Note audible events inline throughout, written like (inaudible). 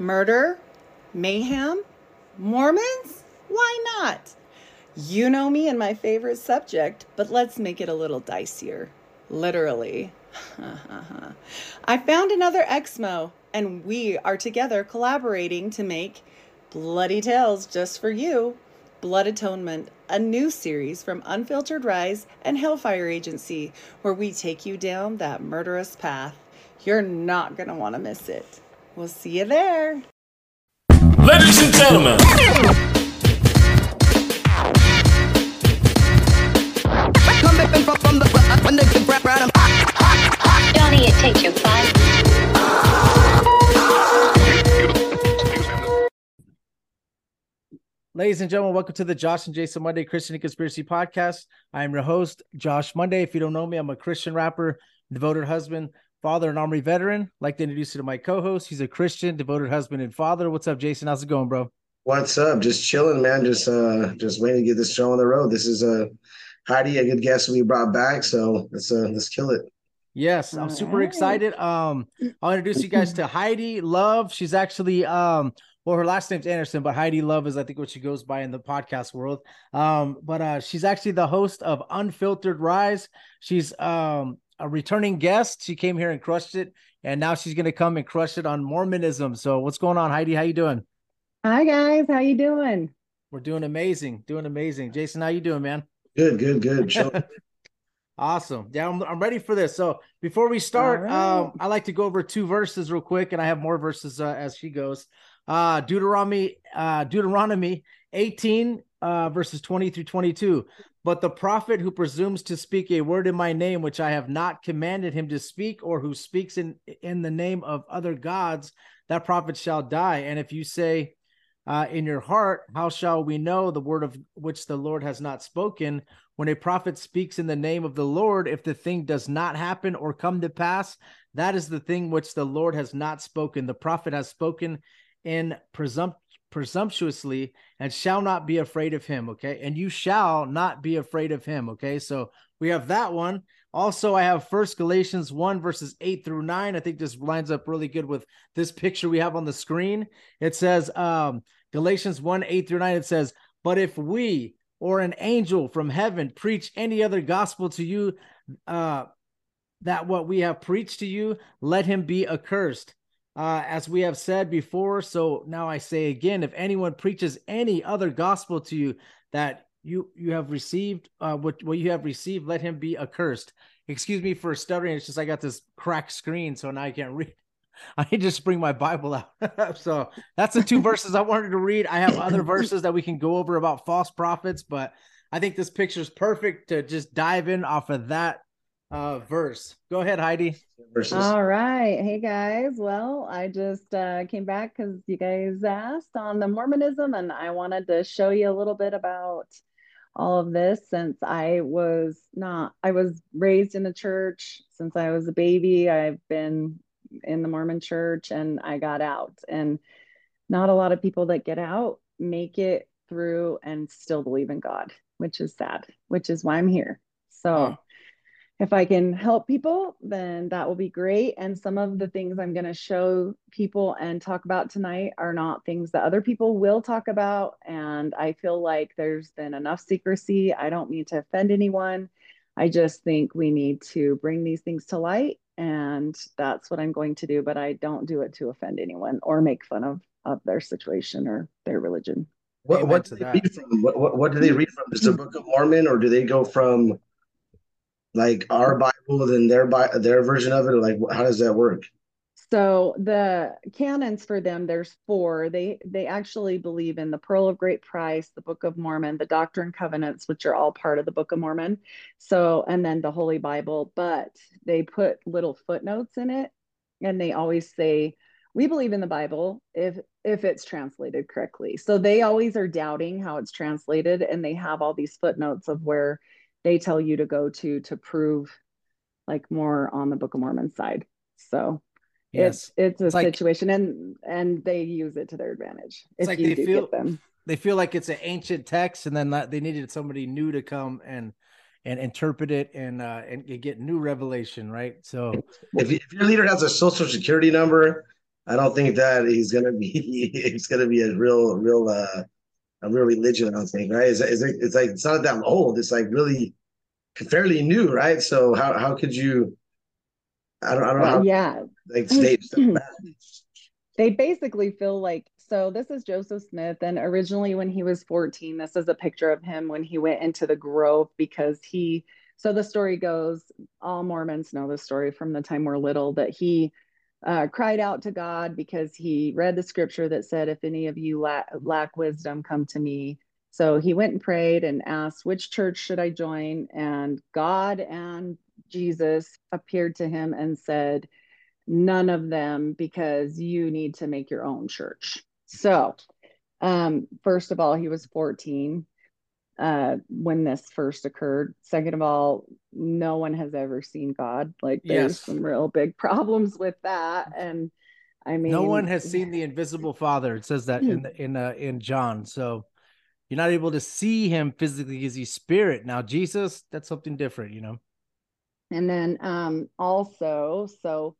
Murder? Mayhem? Mormons? Why not? You know me and my favorite subject, but let's make it a little dicier. Literally. (laughs) I found another Exmo, and we are together collaborating to make Bloody Tales just for you. Blood Atonement, a new series from Unfiltered Rise and Hellfire Agency, where we take you down that murderous path. You're not going to want to miss it. We'll see you there. Ladies and gentlemen. Johnny, it takes you five. Ladies and gentlemen, welcome to the Josh and Jason Monday Christian and Conspiracy Podcast. I am your host, Josh Monday. If you don't know me, I'm a Christian rapper, devoted husband, father, and Army veteran. I'd like to introduce you to my co-host. He's a Christian, devoted husband, and father. What's up, Jason? How's it going, bro? What's up? Just chilling, man. Just uh just waiting to get this show on the road. This is uh Heidi, a good guest we brought back. So let's uh let's kill it. Yes, I'm All super right. excited. Um, I'll introduce you guys to Heidi Luv. She's actually um, well, her last name's Anderson, but Heidi Luv is I think what she goes by in the podcast world. Um, but uh, she's actually the host of Unfiltered Rise. She's um a returning guest. She came here and crushed it, and now she's gonna come and crush it on Mormonism. So what's going on, Heidi? How you doing? Hi guys, how you doing? We're doing amazing, doing amazing. Jason, how you doing, man? Good, good, good. (laughs) Awesome. Yeah, I'm, I'm ready for this. So before we start, All right. um, I like to go over two verses real quick, and I have more verses uh, as she goes. Uh, Deuteronomy, uh, Deuteronomy 18, uh, verses 20 through 22. But the prophet who presumes to speak a word in my name, which I have not commanded him to speak, or who speaks in in the name of other gods, that prophet shall die. And if you say uh, in your heart, how shall we know the word of which the Lord has not spoken? When a prophet speaks in the name of the Lord, if the thing does not happen or come to pass, that is the thing which the Lord has not spoken. The prophet has spoken in presump- presumptuously and shall not be afraid of him. Okay. And you shall not be afraid of him. Okay. So we have that one. Also, I have First Galatians 1, verses 8 through 9. I think this lines up really good with this picture we have on the screen. It says, um, Galatians 1, 8 through 9, it says, But if we or an angel from heaven preach any other gospel to you, uh, that what we have preached to you, let him be accursed. Uh, as we have said before, so now I say again, if anyone preaches any other gospel to you that you you have received, uh, what what you have received, let him be accursed. Excuse me for stuttering. It's just I got this cracked screen, so now I can't read. (laughs) I need to just bring my Bible out. (laughs) so that's the two (laughs) verses I wanted to read. I have other verses that we can go over about false prophets, but I think this picture is perfect to just dive in off of that uh, verse. Go ahead, Heidi. Versus All right. Hey guys. Well, I just uh, came back because you guys asked on the Mormonism, and I wanted to show you a little bit about all of this since I was not, I was raised in the church since I was a baby. I've been in the Mormon church and I got out. And not a lot of people that get out make it through and still believe in God, which is sad, which is why I'm here. So, Oh. If I can help people, then that will be great. And some of the things I'm going to show people and talk about tonight are not things that other people will talk about. And I feel like there's been enough secrecy. I don't mean to offend anyone. I just think we need to bring these things to light. And that's what I'm going to do. But I don't do it to offend anyone or make fun of, of their situation or their religion. what, what do they read from? What, what what do they read from? Is the Book of Mormon, or do they go from like our Bible, then their Bi- their version of it, like how does that work? So the canons for them, there's four. They they actually believe in the Pearl of Great Price, the Book of Mormon, the Doctrine and Covenants, which are all part of the Book of Mormon. So and then the Holy Bible, but they put little footnotes in it, and they always say, "We believe in the Bible if if it's translated correctly." So they always are doubting how it's translated, and they have all these footnotes of where they tell you to go to to prove like more on the Book of Mormon side. So Yes. it's it's a It's like- situation and and they use it to their advantage It's if like you they do feel- them They feel like it's an ancient text, and then that- they needed somebody new to come and and interpret it and uh and get new revelation, right? So If, if your leader has a social security number, I don't think that he's gonna be (laughs) it's gonna be a real real uh a real religion. I don't think right. It's, it's, it's like it's not that old. It's like really fairly new, right? So how how could you? I don't I don't know how yeah, like state (laughs) they basically feel like so this is Joseph Smith and originally when he was 14 this is a picture of him when he went into the grove because he so the story goes all Mormons know the story from the time we're little that he uh, cried out to God because he read the scripture that said if any of you lack, lack wisdom come to me. So he went and prayed and asked which church should I join? And God and Jesus appeared to him and said none of them because you need to make your own church. So, um, first of all, he was 14 uh, when this first occurred. Second of all, no one has ever seen God. Like, there's Yes. some real big problems with that. And I mean, no one has seen the invisible Father. It says that in the, in uh, in John. So you're not able to see him physically because he's spirit. Now Jesus, that's something different, you know. And then um also, so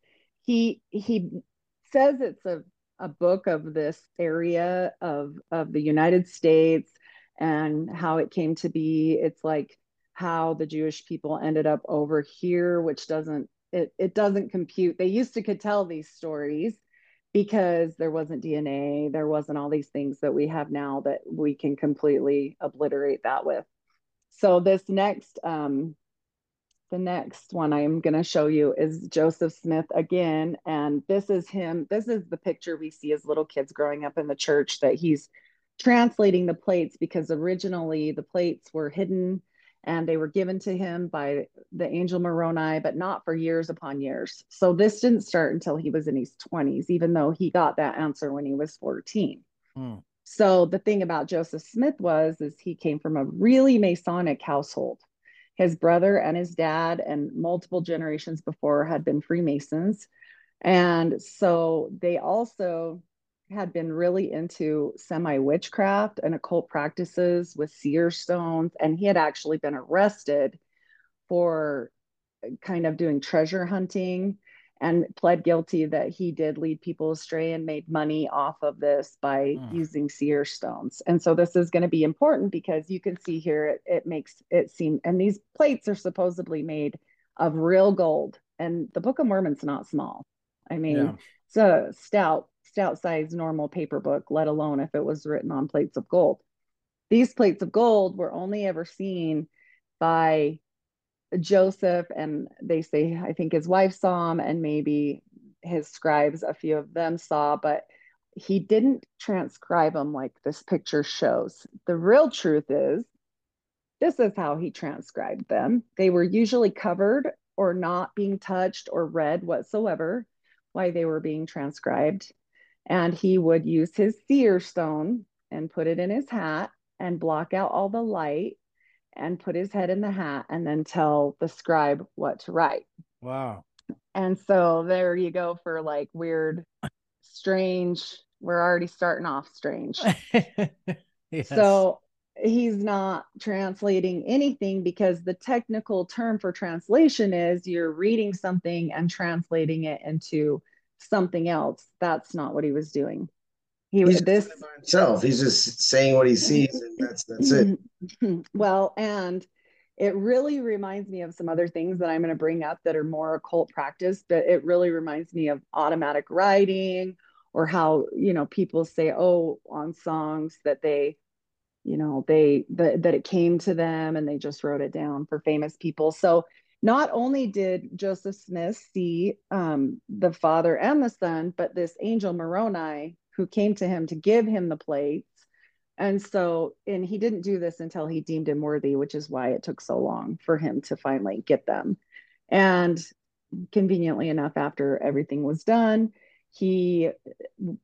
he he says it's a, a book of this area of of the United States and how it came to be. It's like how the Jewish people ended up over here, which doesn't it it doesn't compute. They used to could tell these stories because there wasn't DNA, there wasn't all these things that we have now that we can completely obliterate that with. So this next um the next one I'm going to show you is Joseph Smith again. And this is him. This is the picture we see as little kids growing up in the church that he's translating the plates because originally the plates were hidden and they were given to him by the angel Moroni, but not for years upon years. So this didn't start until he was in his 20s, even though he got that answer when he was 14. Hmm. So the thing about Joseph Smith was is he came from a really Masonic household his brother and his dad and multiple generations before had been freemasons and so they also had been really into semi witchcraft and occult practices with seer stones and he had actually been arrested for kind of doing treasure hunting and pled guilty that he did lead people astray and made money off of this by Mm. using seer stones. And so this is going to be important because you can see here it, it makes it seem, and these plates are supposedly made of real gold. And the Book of Mormon's not small. I mean, Yeah. it's a stout, stout normal paper book, let alone if it was written on plates of gold. These plates of gold were only ever seen by Joseph, and they say, I think his wife saw him, and maybe his scribes, a few of them saw, but he didn't transcribe them like this picture shows. The real truth is, this is how he transcribed them. They were usually covered or not being touched or read whatsoever while they were being transcribed. And he would use his seer stone and put it in his hat and block out all the light and put his head in the hat and then tell the scribe what to write. Wow. And so there you go for like weird, strange. We're already starting off strange. (laughs) Yes. So he's not translating anything because the technical term for translation is you're reading something and translating it into something else. That's not what he was doing. He was this doing it by himself. He's just saying what he sees, and that's that's it. (laughs) well, and it really reminds me of some other things that I'm going to bring up that are more occult practice, but it really reminds me of automatic writing or how, you know, people say, oh, on songs that they, you know, they, that, that it came to them and they just wrote it down for famous people. So not only did Joseph Smith see um, the father and the son, but this angel Moroni who came to him to give him the plates. And so, and he didn't do this until he deemed him worthy, which is why it took so long for him to finally get them. And conveniently enough, after everything was done, he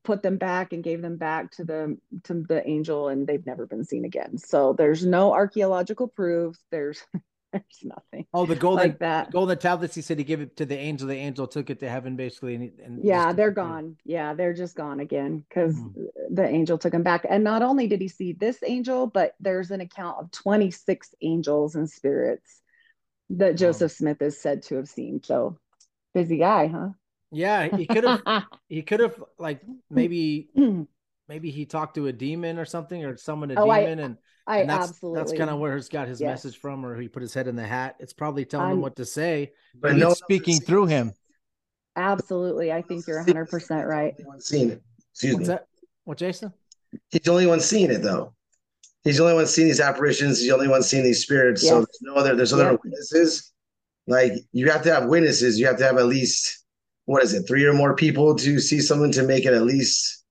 put them back and gave them back to the to the angel, and they've never been seen again. So there's no archaeological proof There's (laughs) there's nothing oh, the golden like that. golden tablets. He said he gave it to the angel. The angel took it to heaven, basically. And, and Yeah, they're gone. Yeah, they're just gone again because Mm. the angel took him back. And not only did he see this angel, but there's an account of 26 angels and spirits that Joseph Smith is said to have seen. So busy guy, huh? Yeah, he could have. (laughs) he could have like maybe (clears throat) maybe he talked to a demon or something, or summoned a Oh, I- demon, and, I and that's absolutely. that's kind of where he's got his Yes. message from, or he put his head in the hat. It's probably telling him I'm- what to say, But but no it's speaking through him. Absolutely. I think you're 100% right. He's the only one seeing it. Excuse What's me. that? What, Jason? He's the only one seeing it though. He's the only one seeing these apparitions. He's the only one seeing these spirits. So there's no other. There's other Yep. witnesses. Like you have to have witnesses. You have to have at least what is it, three or more people to see someone to make it at least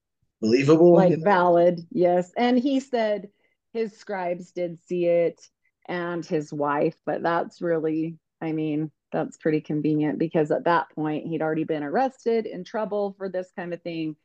believable. Like valid. Yes. And he said his scribes did see it and his wife, but that's really, I mean, that's pretty convenient because at that point he'd already been arrested, in trouble for this kind of thing.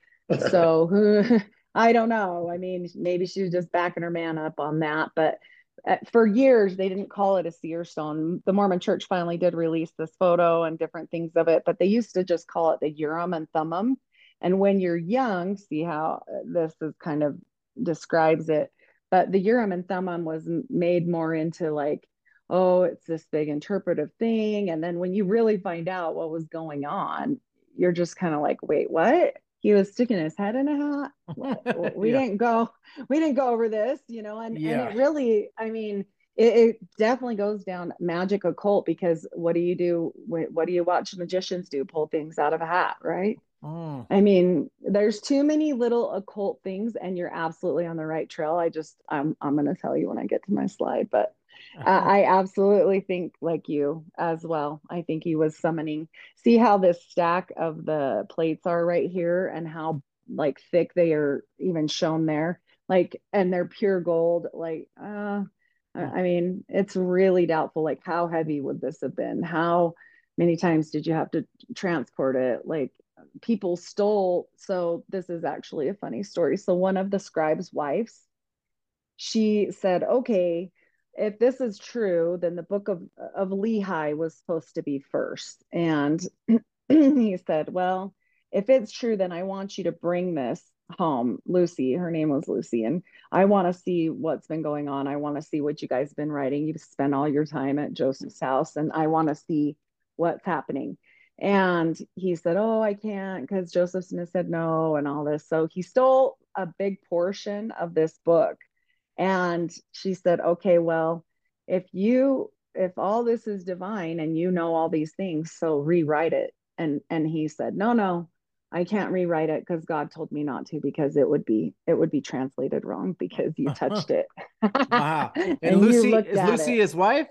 So who (laughs) (laughs) I don't know. I mean, maybe she was just backing her man up on that, but uh, for years they didn't call it a seer stone. The Mormon Church finally did release this photo and different things of it, but they used to just call it the Urim and Thummim. And when you're young, see how uh, this is kind of describes it. But the Urim and Thummim was made more into like, oh, it's this big interpretive thing. And then when you really find out what was going on, you're just kind of like, wait, what? He was sticking his head in a hat. (laughs) We Yeah. didn't go, we didn't go over this, you know, and, Yeah. and it really, I mean, it, it definitely goes down magic occult because what do you do? What, what do you watch magicians do? Pull things out of a hat, right? Mm. I mean, there's too many little occult things, and you're absolutely on the right trail. I just, I'm, I'm going to tell you when I get to my slide, but (laughs) I, I absolutely think like you as well. I think he was summoning. See how this stack of the plates are right here, and how like thick they are, even shown there. Like, and they're pure gold. Like, uh, I mean, it's really doubtful. Like, how heavy would this have been? How many times did you have to transport it? Like, people stole. So this is actually a funny story. So one of the scribe's wives, she said, "Okay, if this is true, then the book of of Lehi was supposed to be first. And (clears throat) he said, "Well, if it's true, then I want you to bring this home, Lucy. Her name was Lucy, and I want to see what's been going on. I want to see what you guys have been writing. You've spent all your time at Joseph's house, and I want to see what's happening." And he said, Oh, I can't because Joseph Smith said no, and all this. So he stole a big portion of this book. And she said, Okay, well, if you, if all this is divine and you know all these things, so rewrite it. And, and he said, No, no, I can't rewrite it because God told me not to because it would be, it would be translated wrong because you (laughs) touched it. Wow. (laughs) And, And Lucy is Lucy it. his wife?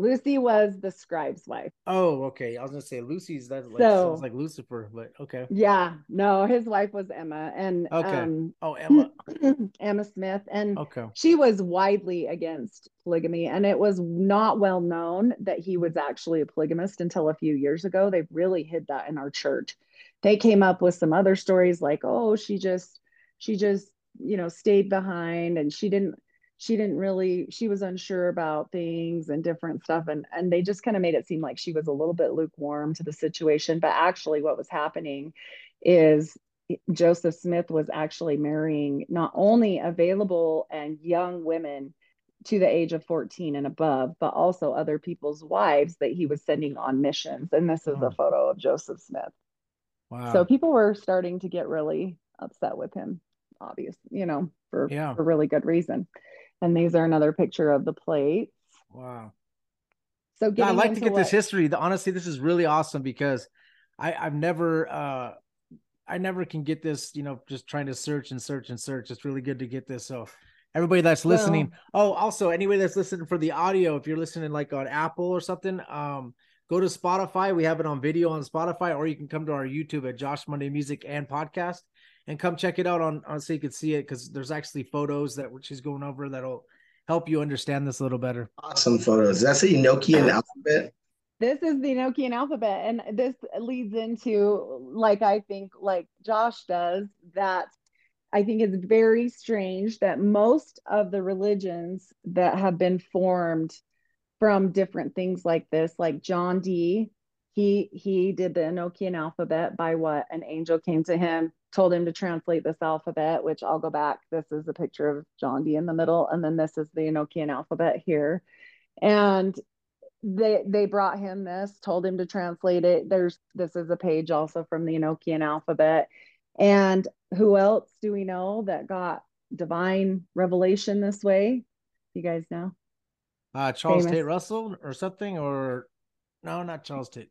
Lucy was the scribe's wife. Oh, okay. I was gonna say Lucy's that like So- sounds like Lucifer, but okay. Yeah, no, his wife was Emma and Okay. um Oh, Emma. (clears throat) Emma Smith and Okay. she was widely against polygamy and it was not well known that he was actually a polygamist until a few years ago. They really hid that in our church. They came up with some other stories like, "Oh, she just she just, you know, stayed behind and she didn't she didn't really she was unsure about things and different stuff and and they just kind of made it seem like she was a little bit lukewarm to the situation, but actually what was happening is Joseph Smith was actually marrying not only available and young women to the age of 14 and above, but also other people's wives that he was sending on missions. And this is a Hmm. photo of Joseph Smith. Wow. So people were starting to get really upset with him, obvious, you know, for, Yeah. for really good reason. And these are another picture of the plates. wow. So I'd like to get this history. The, honestly, this is really awesome because I, I've never uh I never can get this, you know, just trying to search and search and search. It's really good to get this. So everybody that's listening. oh, also anybody that's listening for the audio, if you're listening like on Apple or something, um, go to Spotify. We have it on video on Spotify, or you can come to our YouTube at Josh Monday Music and Podcast and come check it out on, on so you can see it because there's actually photos that she's going over that'll help you understand this a little better. Awesome photos. That's the Enochian alphabet. This is the Enochian alphabet, and this leads into like I think like Josh does that I think it's very strange that most of the religions that have been formed from different things like this, like John Dee, he he did the Enochian alphabet by what an angel came to him, told him to translate this alphabet, which I'll go back. This is a picture of John Dee in the middle, and then this is the Enochian alphabet here. And they they brought him this, told him to translate it. There's this is a page also from the Enochian alphabet. And who else do we know that got divine revelation this way? You guys know? Uh, Charles Famous. Tate Russell or something, or no, not Charles Tate.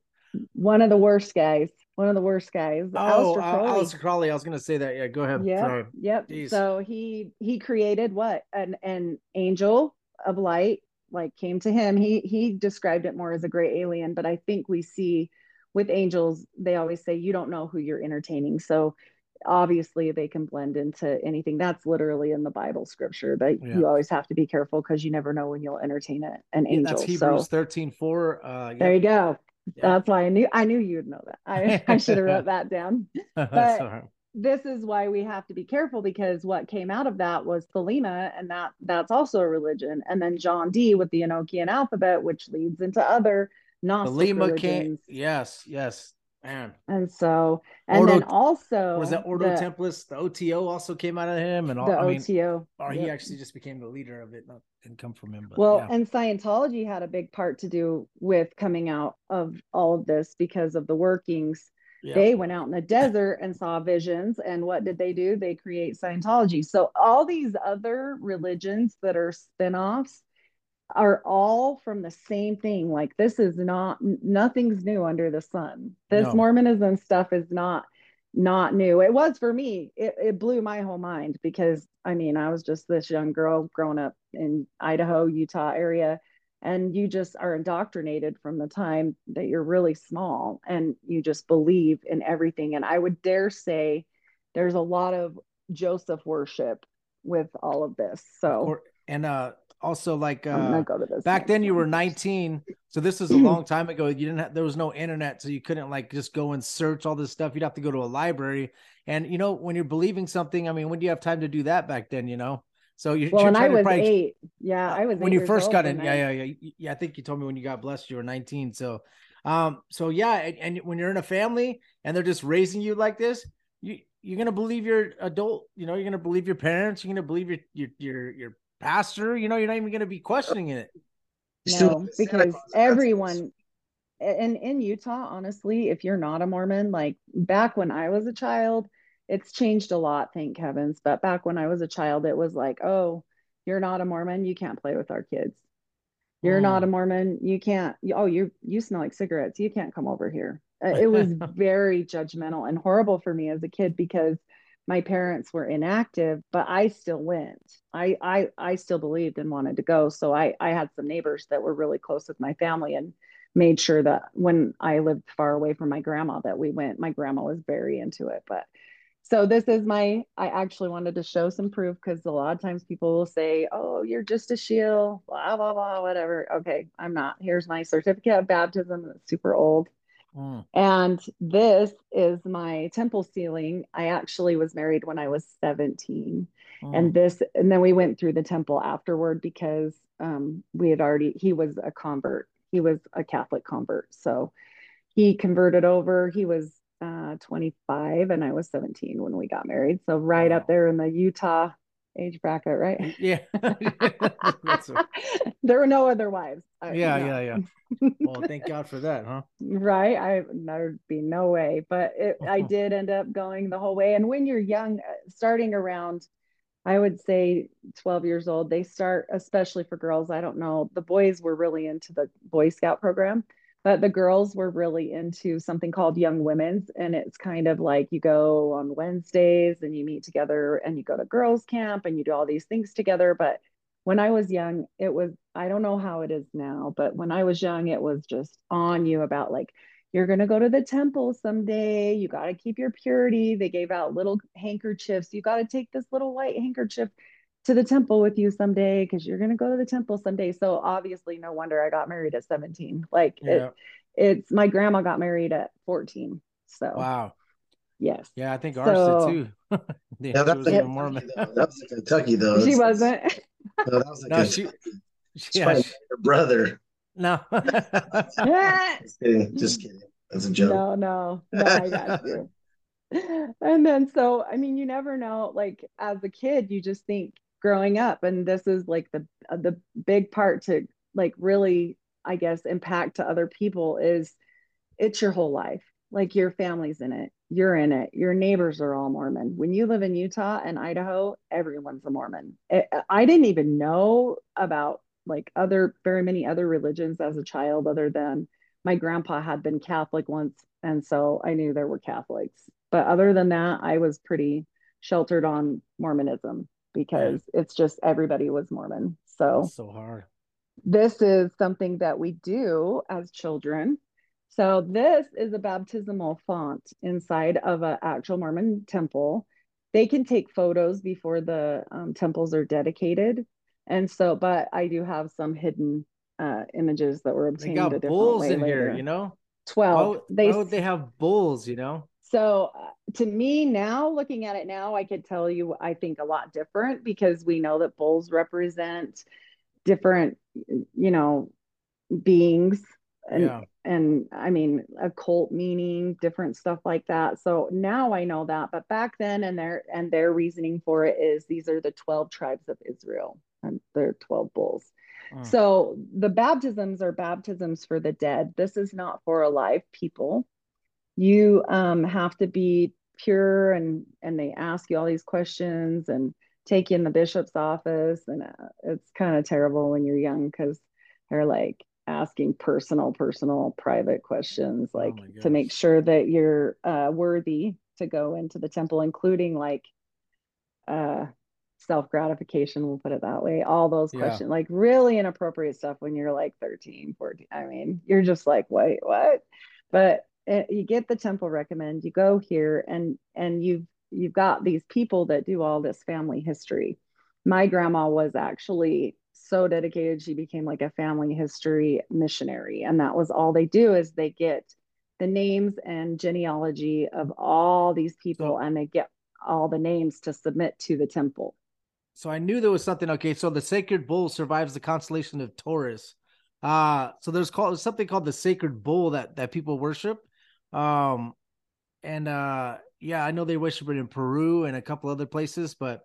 One of the worst guys. One of the worst guys. Oh, Aleister uh, Crowley. Aleister Crowley. I was gonna say that. Yeah, go ahead. Yeah. Sorry. Yep. Jeez. So he he created what? An an angel of light like came to him. He he described it more as a great alien, but I think we see with angels, they always say you don't know who you're entertaining. So obviously they can blend into anything. That's literally in the Bible scripture that Yeah. you always have to be careful because you never know when you'll entertain a, an Yeah, angel. that's Hebrews So thirteen four. Uh, there you go. Yeah. That's why I knew I knew you'd know that. I, I should have wrote that down (laughs) but- right. this is why we have to be careful because what came out of that was Thelema, and that that's also a religion. And then John Dee with the Enochian alphabet, which leads into other The Gnostic came. religions. Yes, yes, man. And so, and Ordo- then also was that Ordo the, Templis? The OTO also came out of him, and all. the I mean, OTO. or oh, he actually just became the leader of it. Not didn't come from him, but Well, yeah. and Scientology had a big part to do with coming out of all of this because of the workings. Yeah. They went out in the desert and saw visions. And what did they do? They create Scientology. So all these other religions that are spin-offs are all from the same thing. Like this is not nothing's new under the sun. This No. Mormonism stuff is not not new. It was for me. It, it blew my whole mind because I mean, I was just this young girl growing up in Idaho, Utah area, and you just are indoctrinated from the time that you're really small and you just believe in everything. And I would dare say there's a lot of Joseph worship with all of this. So Or- and uh, also like uh, go to this. back then you were 19 so this was a (clears throat) long time ago you didn't have there was no internet so you couldn't like just go and search all this stuff you'd have to go to a library and you know when you're believing something i mean when do you have time to do that back then you know so you, Well, you're I trying to was probably- eight. Yeah, I was when you first got in yeah yeah yeah yeah i think you told me when you got blessed you were 19 so um so yeah and, and when you're in a family and they're just raising you like this you you're gonna believe your adult you know you're gonna believe your parents you're gonna believe your your your, your pastor you know you're not even gonna be questioning it No, because everyone and in Utah, honestly, if you're not a Mormon, like back when I was a child, it's changed a lot, thank heavens. But back when I was a child, it was like, oh, you're not a Mormon, you can't play with our kids. You're not a Mormon, you can't. Oh, you you smell like cigarettes, you can't come over here. Uh, It was (laughs) very judgmental and horrible for me as a kid because my parents were inactive, but I still went. I I I still believed and wanted to go. So I I had some neighbors that were really close with my family and made sure that when I lived far away from my grandma that we went. My grandma was very into it, but so this is my I actually wanted to show some proof because a lot of times people will say, "Oh, you're just a shield," blah blah blah, whatever. Okay, I'm not. Here's my certificate of baptism. It's super old. Mm. And this is my temple sealing. I actually was married when I was 17. Mm. And this, and then we went through the temple afterward because um, we had already, he was a convert. He was a Catholic convert. So he converted over. He was uh, 25 and I was 17 when we got married. So right Wow. up there in the Utah age bracket, right? yeah. (laughs) A- (laughs) there were no other wives. I- yeah yeah yeah. (laughs) Well thank god for that huh? Right? I there'd be no way but it, i did end up going the whole way. And when you're young uh, starting around i would say 12 years old they start especially for girls i don't know the boys were really into the boy scout program but the girls were really into something called young women's and it's kind of like you go on wednesdays and you meet together and you go to girls camp and you do all these things together but when I was young, it was, I don't know how it is now, but when I was young, it was just on you about like, you're going to go to the temple someday. You got to keep your purity. They gave out little handkerchiefs. You got to take this little white handkerchief to the temple with you someday because you're going to go to the temple someday. So obviously, no wonder I got married at 17. Like, yeah it, it's my grandma got married at 14. So, wow yes. yeah i think ours So- did too (laughs) yeah, Yeah, she that was was, even in Mormon. Kentucky, though. that was in Kentucky, though. She It's- wasn't. (laughs) No, that was in no she, Kentucky. It's yeah she- your brother. no (laughs) Just kidding. Just kidding. That's a joke. No, no, no, I got you. And then, so, I mean, you never know. Like, as a kid, you just think growing up, and this is like the uh, the big part to like really I guess, impact to other people is it's your whole life. Like your family's in it, you're in it, your neighbors are all Mormon. When you live in Utah and Idaho, everyone's a Mormon. I didn't even know about like other, very many other religions as a child, other than my grandpa had been Catholic once. And so I knew there were Catholics. But other than that, I was pretty sheltered on Mormonism because it's just everybody was Mormon. So That's so hard. this is something that we do as children. So this is a baptismal font inside of an actual Mormon temple. They can take photos before the um, temples are dedicated, and so. But I do have some hidden uh, images that were obtained a got bulls in later. here, you know? Twelve. would- they why would they have bulls, you know? So uh, to me now, looking at it now, I could tell you I think a lot different because we know that bulls represent different, you know, beings and Yeah. and I mean occult meaning, different stuff like that. So now I know that, but back then and their and their reasoning for it is these are the 12 tribes of Israel and they're 12 bulls. Mm. So the baptisms are baptisms for the dead. This is not for alive people. You um, have to be pure, and and they ask you all these questions and take you in the bishop's office, and uh, it's kind of terrible when you're young because they're like asking personal, personal, private questions, like Oh to make sure that you're uh, worthy to go into the temple, including like uh self gratification we'll put it that way. All those Yeah. questions like really inappropriate stuff when you're like 13 14 i mean you're just like wait what? But you get the temple recommend you go here and and you've you've got these people that do all this family history my grandma was actually so dedicated she became like a family history missionary and that was all they do is they get the names and genealogy of all these people So- and they get all the names to submit to the temple So I knew there was something. Okay, so the sacred bull survives the constellation of Taurus. Uh so there's called something called the sacred bull that that people worship. Um and uh yeah, I know they worship it in Peru and a couple other places, but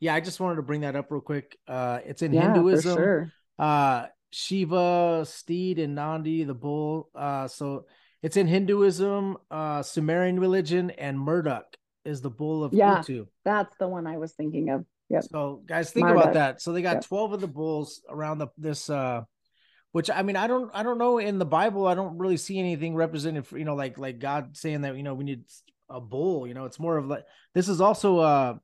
yeah, I just wanted to bring that up real quick. Uh it's in yeah Hinduism. sure uh Shiva, Steed, and Nandi, the bull. Uh so it's in Hinduism, uh Sumerian religion, and Marduk is the bull of Yeah. Utu. that's the one i was thinking of yep So guys, think about that. So they got Yep. 12 of the bulls around the this uh which I mean I don't I don't know in the Bible I don't really see anything represented for you know like like God saying that you know we need a bull, you know, it's more of like this is also uh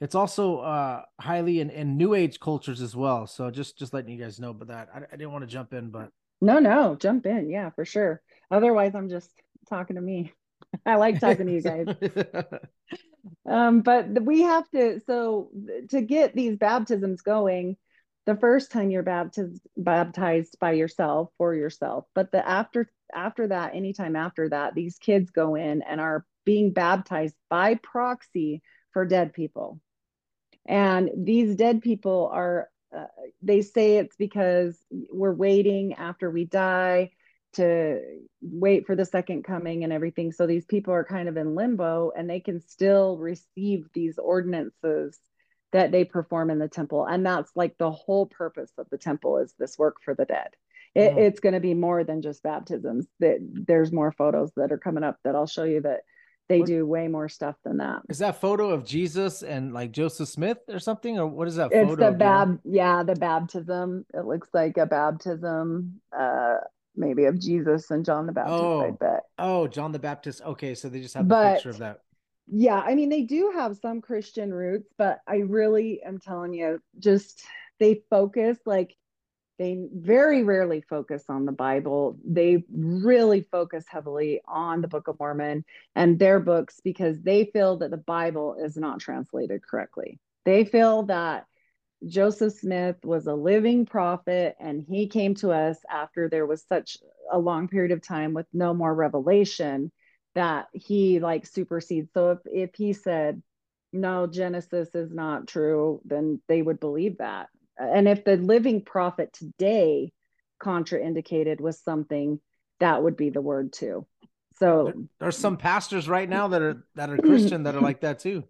it's also uh highly in, in new age cultures as well. So just just letting you guys know about that. I, I didn't want to jump in, but no no jump in yeah for sure otherwise i'm just talking to me (laughs) i like talking to you guys (laughs) um but we have to so to get these baptisms going the first time you're baptized baptized by yourself for yourself but the after after that anytime after that these kids go in and are being baptized by proxy for dead people and these dead people are uh, they say it's because we're waiting after we die to wait for the second coming and everything. So these people are kind of in limbo and they can still receive these ordinances that they perform in the temple. And that's like the whole purpose of the temple is this work for the dead. It, Mm. It's going to be more than just baptisms. That there's more photos that are coming up that I'll show you that they What- do way more stuff than that. is that photo of Jesus and like Joseph Smith or something? Or what is that It's photo? the bab, yeah, the baptism. It looks like a baptism, uh, maybe of Jesus and John the Baptist. I Oh. bet. Oh, John the Baptist. Okay, so they just have the picture of that. Yeah, I mean, they do have some Christian roots, but I really am telling you, just they focus like they very rarely focus on the Bible. They really focus heavily on the Book of Mormon and their books because they feel that the Bible is not translated correctly. They feel that Joseph Smith was a living prophet and he came to us after there was such a long period of time with no more revelation that he like supersedes. So if if he said no Genesis is not true, then they would believe that. And if the living prophet today contraindicated with something, that would be the word too. So There- there's some pastors right now that are that are Christian that are like that too.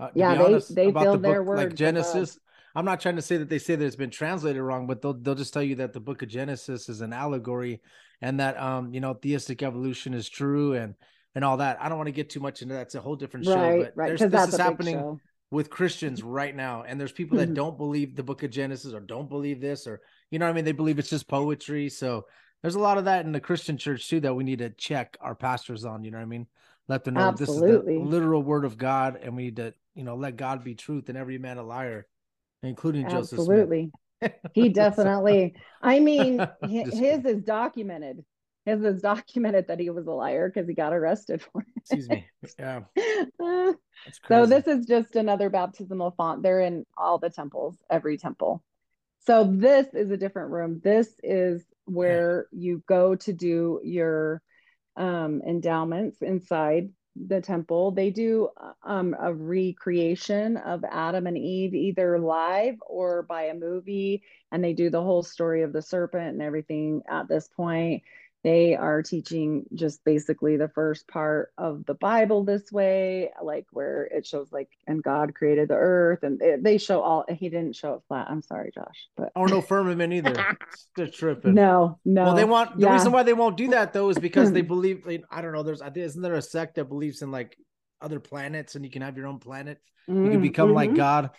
Uh, to Yeah, they- honest, they feel the their words like. Genesis. I'm not trying to say that they say that it's been translated wrong, but they'll they'll just tell you that the book of Genesis is an allegory and that um you know theistic evolution is true and and all that. I don't want to get too much into that. It's a whole different show. right, but right. there's- this that's is happening show. with Christians right now. And there's people that Mhm. don't believe the book of Genesis or don't believe this or you know what I mean? They believe it's just poetry. So there's a lot of that in the Christian church too that we need to check our pastors on, you know what I mean? Let them know this is the literal word of God and we need to, you know, let God be truth and every man a liar, including Joseph Smith. Absolutely. (laughs) He definitely. I mean, (laughs) his is documented. His is documented that he was a liar because he got arrested for it. Excuse me. Yeah, (laughs) it. that's crazy. so this is just another baptismal font. They're in all the temples, every temple. So this is a different room. This is where you go to do your um, endowments inside the temple. They do um, a recreation of Adam and Eve, either live or by a movie, and they do the whole story of the serpent and everything at this point. They are teaching just basically the first part of the Bible this way, like where it shows like, and God created the earth, and it, they show all. He didn't show it flat. I'm sorry, Josh, but or no firmament either. (laughs) They're tripping. no, no. Well, they want the yeah. reason why they won't do that though is because they (clears throat) believe. Like, I don't know. There's I think isn't there a sect that believes in like other planets and you can have your own planet. You can Mm, become like mhm. God.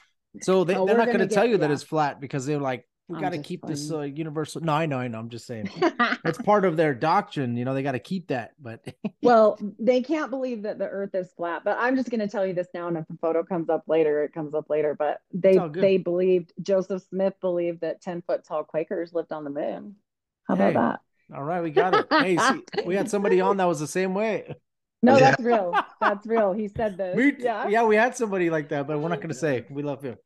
So they, Oh, they're not going gonna tell you that it's flat because they're like, we got to keep this uh, universal. No, I know, I know. I'm just saying (laughs) it's part of their doctrine. You know, they got to keep that. But (laughs) well, they can't believe that the earth is flat, but I'm just going to tell you this now. And if the photo comes up later, it comes up later. But they they believed Joseph Smith believed that 10 foot tall Quakers lived on the moon. How Hey, about that? all right, we got it. Hey, see, we had somebody on that was the same way. No, Yeah. that's real. That's real. He said (laughs) this. We, yeah. yeah, we had somebody like that, but we're not going to say. We love him.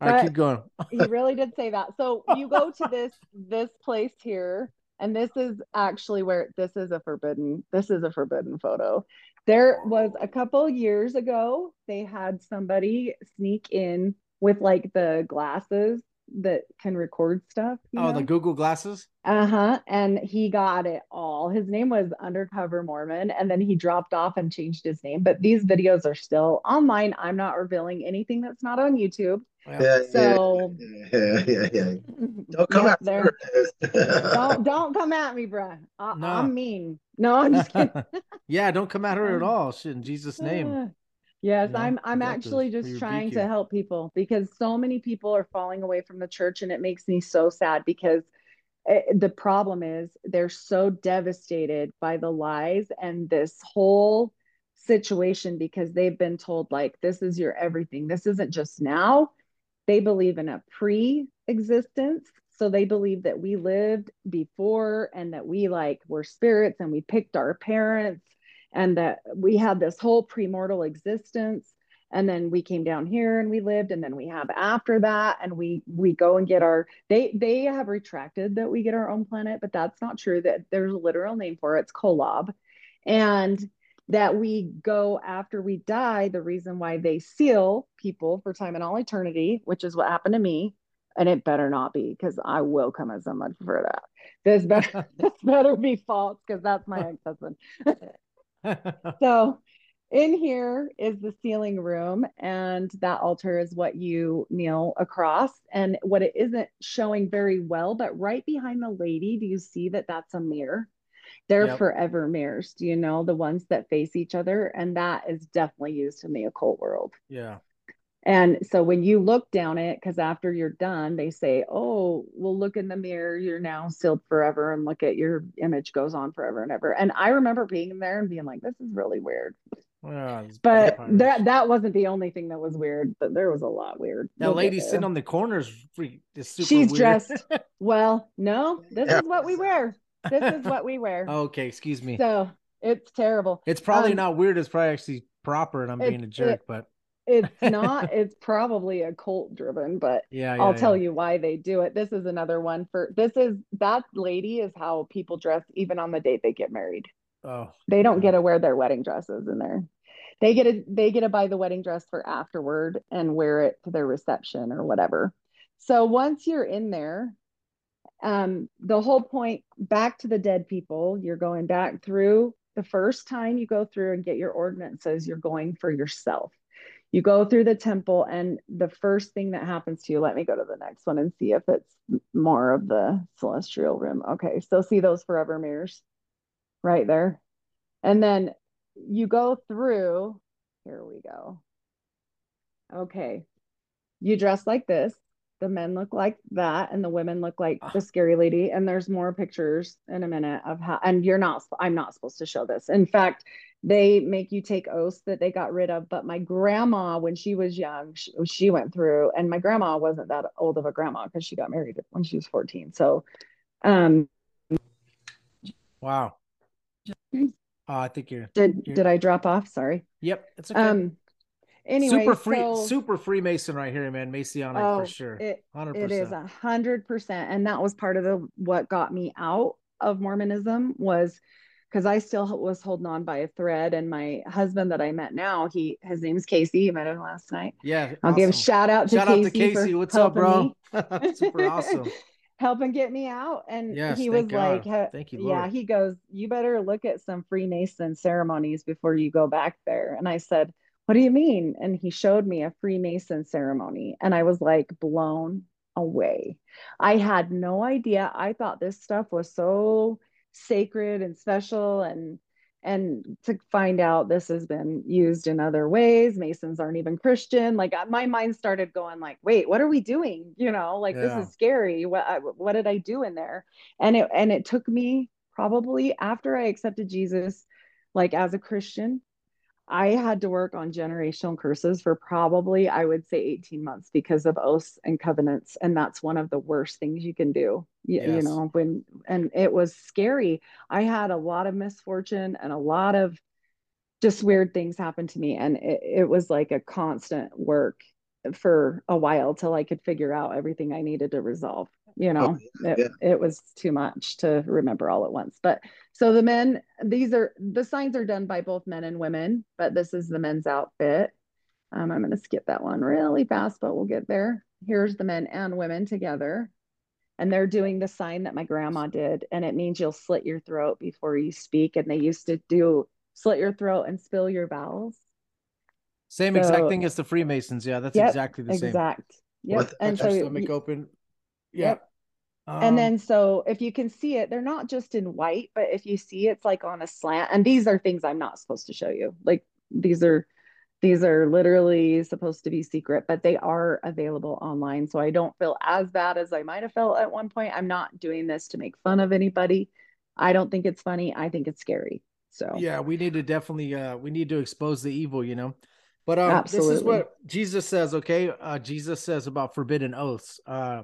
All right, keep going. (laughs) he really did say that. So you go to this this place here, and this is actually where this is a forbidden this is a forbidden photo. There was a couple years ago, they had somebody sneak in with like the glasses that can record stuff. Oh, know? the Google glasses. Uh-huh. And he got it all. His name was Undercover Mormon, and then he dropped off and changed his name. But these videos are still online. I'm not revealing anything that's not on YouTube. Yeah. Yeah, So yeah, yeah, yeah. (laughs) Don't come Yeah, out there. there. don't (laughs) don't come at me, bruh. I, No. I'm mean. No, I'm just kidding. (laughs) yeah, don't come at her at all. Shit, in Jesus' name. Uh, Yes, You know, I'm I'm actually this. just trying rebuke to help people because so many people are falling away from the church and it makes me so sad because eh, the problem is they're so devastated by the lies and this whole situation because they've been told like this is your everything. This isn't just now. They believe in a pre-existence. So they believe that we lived before and that we like were spirits and we picked our parents and that we had this whole premortal existence. And then we came down here and we lived and then we have after that and we we go and get our they they have retracted that we get our own planet but that's not true that there's a literal name for it. It's kolob. And that we go after we die the reason why they seal people for time and all eternity which is what happened to me and it better not be because i will come as a someone for that. This (laughs) better this better be false because that's my ex-husband. (laughs) So in here is the sealing room and that altar is what you kneel across and what it isn't showing very well but right behind the lady do you see that that's a mirror they're Yep. forever mirrors do you know the ones that face each other and that is definitely used in the occult world yeah. and so when you look down it, because after you're done, they say, Oh, well, look in the mirror. You're now sealed forever. And look at your image goes on forever and ever. And I remember being in there and being like, This is really weird. Yeah, But vampires. that that wasn't the only thing that was weird, but there was a lot weird. that We'll lady sitting on the corners freak is super She's weird. dressed. (laughs) Well, no, this Yeah. is what we wear. This is what we wear. okay, excuse me. So it's terrible. it's probably um, not weird. It's probably actually proper, and I'm being a jerk. it- but It's (laughs) not, it's probably a cult driven, but yeah, yeah I'll tell yeah. you why they do it. This is another one for this is that lady is how people dress even on the date they get married. Oh, They don't get to wear their wedding dresses in there. They get to they get to buy the wedding dress for afterward and wear it to their reception or whatever. So once you're in there, um, the whole point back to the dead people, you're going back through the first time you go through and get your ordinances, you're going for yourself. you go through the temple and the first thing that happens to you let me go to the next one and see if it's more of the celestial room okay so see those forever mirrors right there? And then you go through here we go. Okay you dress like this the men look like that and the women look like the scary lady and there's more pictures in a minute of how and you're not i'm not supposed to show this in fact they make you take oaths that they got rid of but my grandma when she was young she, she went through and my grandma wasn't that old of a grandma because she got married when she was 14 so um Wow. Oh, (clears throat) I think you're. did You're- did i drop off sorry Yep. It's okay. um anyway super free, so- super Freemason right here, man. Masonic oh, for sure. it, Hundred It is a hundred percent, and that was part of the what got me out of Mormonism was because I still was holding on by a thread. And my husband that I met now, he his name's Casey. You met him last night. Yeah. I'll give a shout out to Shout Casey. out to Casey. What's up, bro? (laughs) super awesome. (laughs) helping get me out. And Yes, he was God. like, Thank you, yeah, he goes, you better look at some Freemason ceremonies before you go back there. And I said, what do you mean? And he showed me a Freemason ceremony. And I was like blown away. I had no idea. I thought this stuff was so sacred and special and and to find out this has been used in other ways masons aren't even christian like uh, my mind started going like wait what are we doing you know like Yeah. this is scary what I- what did i do in there and it and it took me probably after i accepted jesus like as a christian i had to work on generational curses for probably i would say 18 months because of oaths and covenants and that's one of the worst things you can do you, you know when and it was scary. I had a lot of misfortune and a lot of just weird things happen to me and it, it was like a constant work for a while till i could figure out everything i needed to resolve you know it, yeah. it was too much to remember all at once but so the men these are the signs are done by both men and women but this is the men's outfit um, i'm going to skip that one really fast but we'll get there here's the men and women together and they're doing the sign that my grandma did and it means you'll slit your throat before you speak and they used to do slit your throat and spill your bowels Same exact thing as the Freemasons. Yeah, that's Yep, exactly the same. exact yep What and so your stomach y- open. Yeah. Yep. Um, and then so if you can see it they're not just in white but if you see it's like on a slant and these are things i'm not supposed to show you. Like these are these are literally supposed to be secret but they are available online so i don't feel as bad as i might have felt at one point. I'm not doing this to make fun of anybody. I don't think it's funny. I think it's scary so. Yeah we need to definitely uh we need to expose the evil you know? But um this is what jesus says okay? Uh jesus says about forbidden oaths. Uh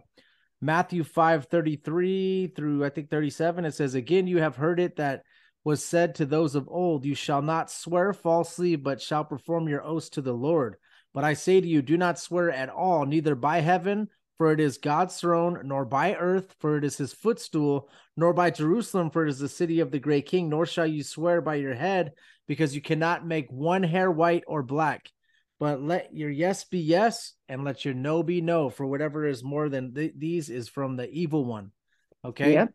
matthew 5 33 through i think 37 it says again you have heard it that was said to those of old you shall not swear falsely but shall perform your oaths to the lord but i say to you do not swear at all neither by heaven for it is God's throne, nor by earth, for it is his footstool, nor by Jerusalem, for it is the city of the great king, nor shall you swear by your head, because you cannot make one hair white or black. But let your yes be yes, and let your no be no, for whatever is more than th- these is from the evil one. Okay. yep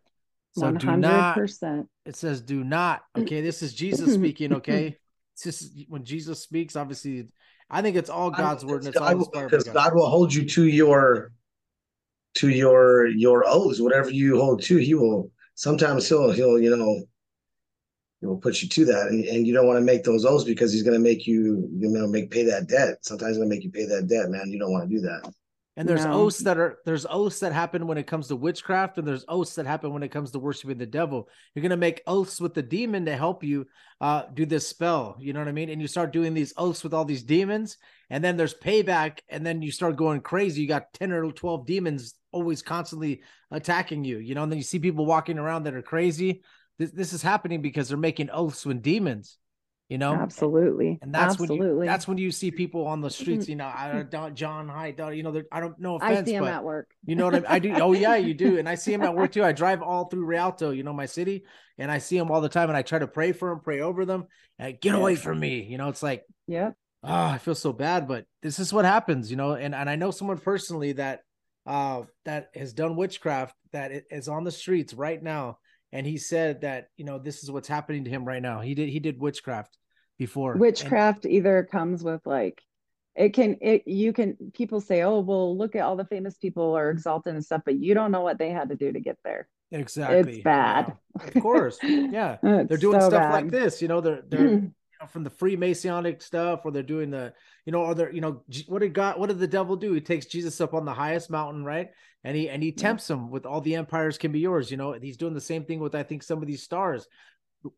So do not, 100% it says do not. (clears throat) Okay. This is Jesus speaking. Okay. It's just when Jesus speaks, obviously, I think it's all God's word and it's all inspired because God. God will hold you to your to your your oaths, whatever you hold to. He will sometimes he'll he'll you know he will put you to that, and, and you don't want to make those oaths because he's going to make you you know make pay that debt. Sometimes he's going to make you pay that debt, man. You don't want to do that. And there's No. oaths that are there's oaths that happen when it comes to witchcraft, and there's oaths that happen when it comes to worshiping the devil. You're gonna make oaths with the demon to help you uh do this spell. You know what I mean? And you start doing these oaths with all these demons, and then there's payback, and then you start going crazy. You got 10 or 12 demons always constantly attacking you, you know, and then you see people walking around that are crazy. This this is happening because they're making oaths with demons, you know. absolutely And that's when you that's when you see people on the streets, you know, I don't John Hyde, you know, I don't know if i see them but at work you know what I, mean? I do. Oh yeah, you do. And I see him at work too. I (laughs) drive all through Rialto, you know, my city, and I see him all the time. And I try to pray for him, pray over them. And get away from me. You know, it's like, yeah oh, I feel so bad, but this is what happens, you know. And and I know someone personally that uh that has done witchcraft that is on the streets right now, and he said that you know this is what's happening to him right now. He did he did witchcraft before. and- witchcraft either comes with like it can it you can people say oh well look at all the famous people are exalted and stuff but you don't know what they had to do to get there Exactly. it's bad Yeah. Of course. Yeah. (laughs) They're doing so stuff like this, you know, they're they're (clears throat) know, from the Freemasonic stuff, or they're doing the, you know, or they're, you know, what did God, what did the devil do? He takes Jesus up on the highest mountain, right? And he and he tempts him with all the empires can be yours. You know, and he's doing the same thing with I think some of these stars.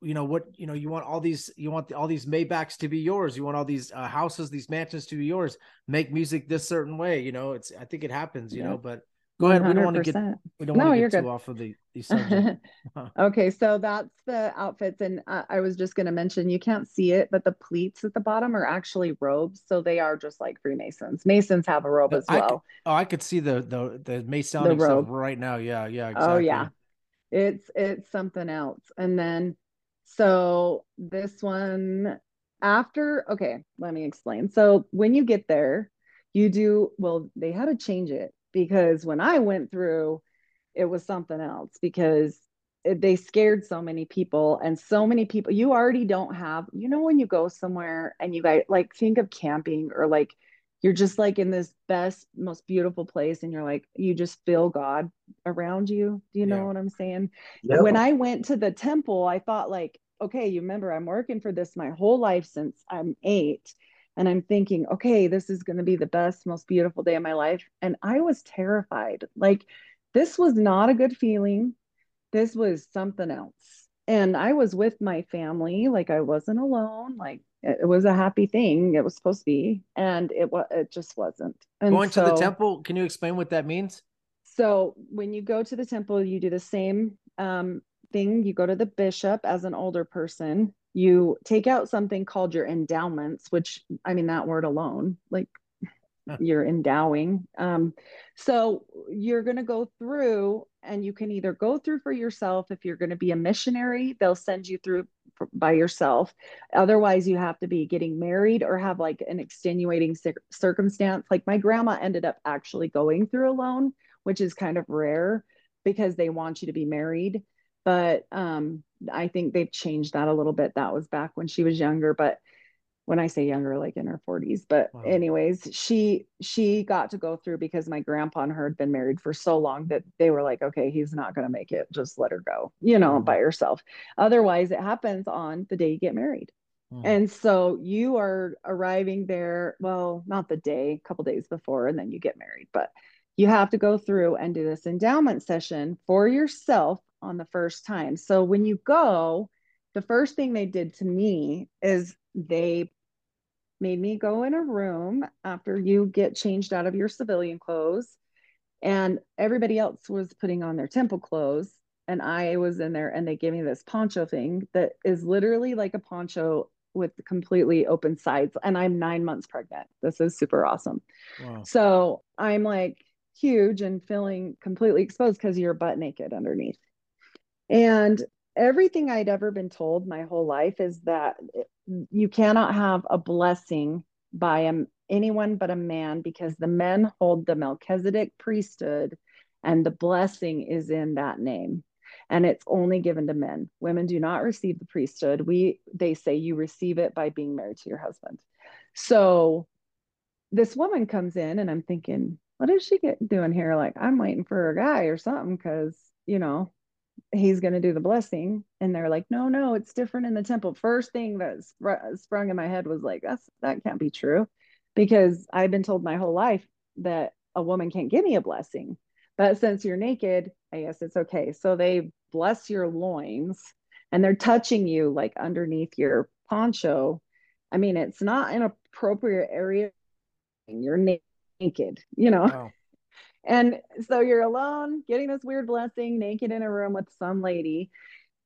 You know what? You know, you want all these, you want all these Maybachs to be yours. You want all these uh, houses, these mansions to be yours. Make music this certain way. You know, it's I think it happens. You Yeah. know, but go ahead. We don't want to get 100%. we don't No, want to get too good. off of the the (laughs) subject. (laughs) okay, so that's the outfits, and uh, I was just going to mention you can't see it, but the pleats at the bottom are actually robes, so they are just like Freemasons. Masons have a robe as I could- well. Oh, I could see the the the Masonic stuff robe. right now. Yeah, yeah, exactly. Oh yeah, it's it's something else. And then so this one after okay, let me explain. So when you get there, you do well, they had to change it because when I went through, it was something else because it, they scared so many people and so many people you already don't have you know when you go somewhere and you guys like think of camping or like you're just like in this best most beautiful place and you're like you just feel god around you do you know Yeah. what i'm saying when I went to the temple, I thought like, okay, you remember I'm working for this my whole life since I'm eight. And I'm thinking, okay, this is going to be the best, most beautiful day of my life. And I was terrified. Like, this was not a good feeling. This was something else. And I was with my family, like I wasn't alone. Like it, was a happy thing. It was supposed to be, and it was. It just wasn't. And Going to the temple, can you explain what that means? so when you go to the temple, you do the same um, thing. You go to the bishop as an older person. You take out something called your endowments, which I mean that word alone, like you're endowing. Um, so you're going to go through, and you can either go through for yourself if you're going to be a missionary. They'll send you through by yourself. Otherwise, you have to be getting married or have like an extenuating cir- circumstance. Like my grandma ended up actually going through alone which is kind of rare because they want you to be married. But um, I think they've changed that a little bit. That was back when she was younger, but when I say younger, like in her 40s. But Wow. anyways, she she got to go through because my grandpa and her had been married for so long that they were like, okay, he's not gonna make it. Just let her go, you know, Mhm. by herself. Otherwise, it happens on the day you get married. Hmm. And so you are arriving there, well, not the day, a couple days before, and then you get married, but you have to go through and do this endowment session for yourself on the first time. So when you go, the first thing they did to me is they made me go in a room after you get changed out of your civilian clothes and everybody else was putting on their temple clothes and I was in there and they gave me this poncho thing that is literally like a poncho with completely open sides and I'm 9 months pregnant. This is super awesome. Wow. So I'm like huge and feeling completely exposed because you're butt naked underneath. And everything I'd ever been told my whole life is that you cannot have a blessing by a, anyone but a man because the men hold the Melchizedek priesthood and the blessing is in that name. And it's only given to men. Women do not receive the priesthood. We they say you receive it by being married to your husband. So this woman comes in and i'm thinking what is she get, doing here? Like i'm waiting for a guy or something because you know he's going to do the blessing. And they're like no no it's different in the temple. First thing that spr- sprung in my head was like that's that can't be true. Because i've been told my whole life that a woman can't give me a blessing. But since you're naked i guess it's okay. So they bless your loins and they're touching you like underneath your poncho. I mean it's not an appropriate area you're na- naked you know? Wow. And so you're alone, getting this weird blessing, naked in a room with some lady.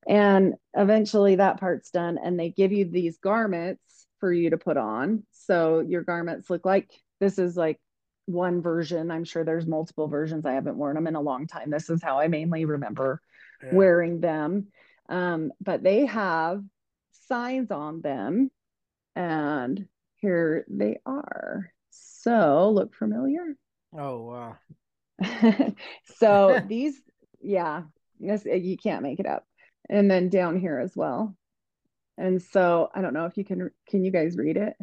And eventually that part's done. And they give you these garments for you to put on. So your garments look like this is like one version. I'm sure there's multiple versions. I haven't worn them in a long time. This is how I mainly remember Yeah. wearing them. Um, but they have signs on them. And here they are. So look familiar. Oh wow. (laughs) so (laughs) these, yeah, this, you can't make it up. And then down here as well. And so I don't know if you can, can you guys read it?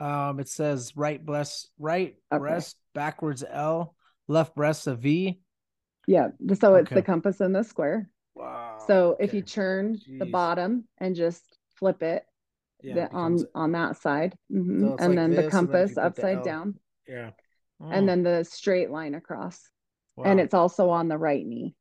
Um, it says right breast, right Okay. breast backwards L, left breast a V. Yeah. So it's Okay. the compass and the square. Wow. So if you okay. turn the bottom and just flip it yeah, the, it on becomes- on that side, mhm, So and like then the and then if compass the upside down, yeah, and Mm, then the straight line across. And it's also on the right knee.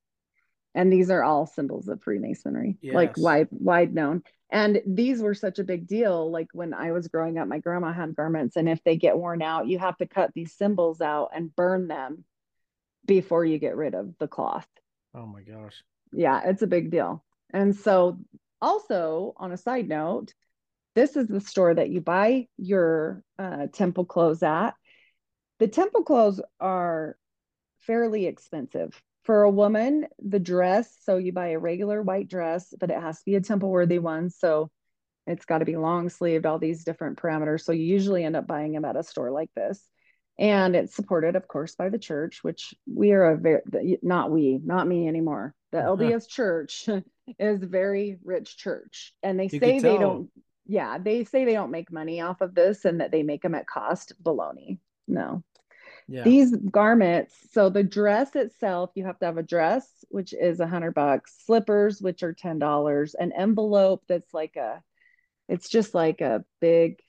And these are all symbols of Freemasonry, like wide wide known. And these were such a big deal. Like when I was growing up, my grandma had garments, and if they get worn out, you have to cut these symbols out and burn them before you get rid of the cloth. oh my gosh. Yeah, it's a big deal. And so, also on a side note, this is the store that you buy your uh, temple clothes at. The temple clothes are fairly expensive. For a woman, the dress, so you buy a regular white dress, but it has to be a temple worthy one. So it's got to be long sleeved, all these different parameters. So you usually end up buying them at a store like this. And it's supported, of course, by the church, which we are a very, not we, not me anymore. The uh-huh. LDS church (laughs) is a very rich church. And they You say they don't, yeah, they say they don't make money off of this and that they make them at cost. Baloney. No, Yeah. these garments so the dress itself you have to have a dress which is a hundred bucks slippers which are ten dollars an envelope that's like a it's just like a big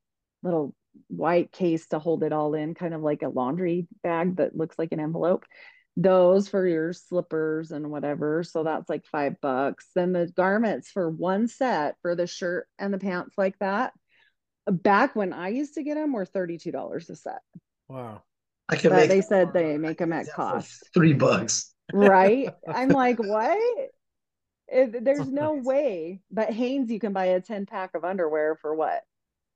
little white case to hold it all in kind of like a laundry bag that looks like an envelope those for your slippers and whatever so that's like five bucks then the garments for one set for the shirt and the pants like that back when i used to get them were $32 a set wow. I can but make they said they make them at cost, Three bucks. right? I'm like, (laughs) what? It, there's no way. But Hanes, you can buy a 10 pack of underwear for what?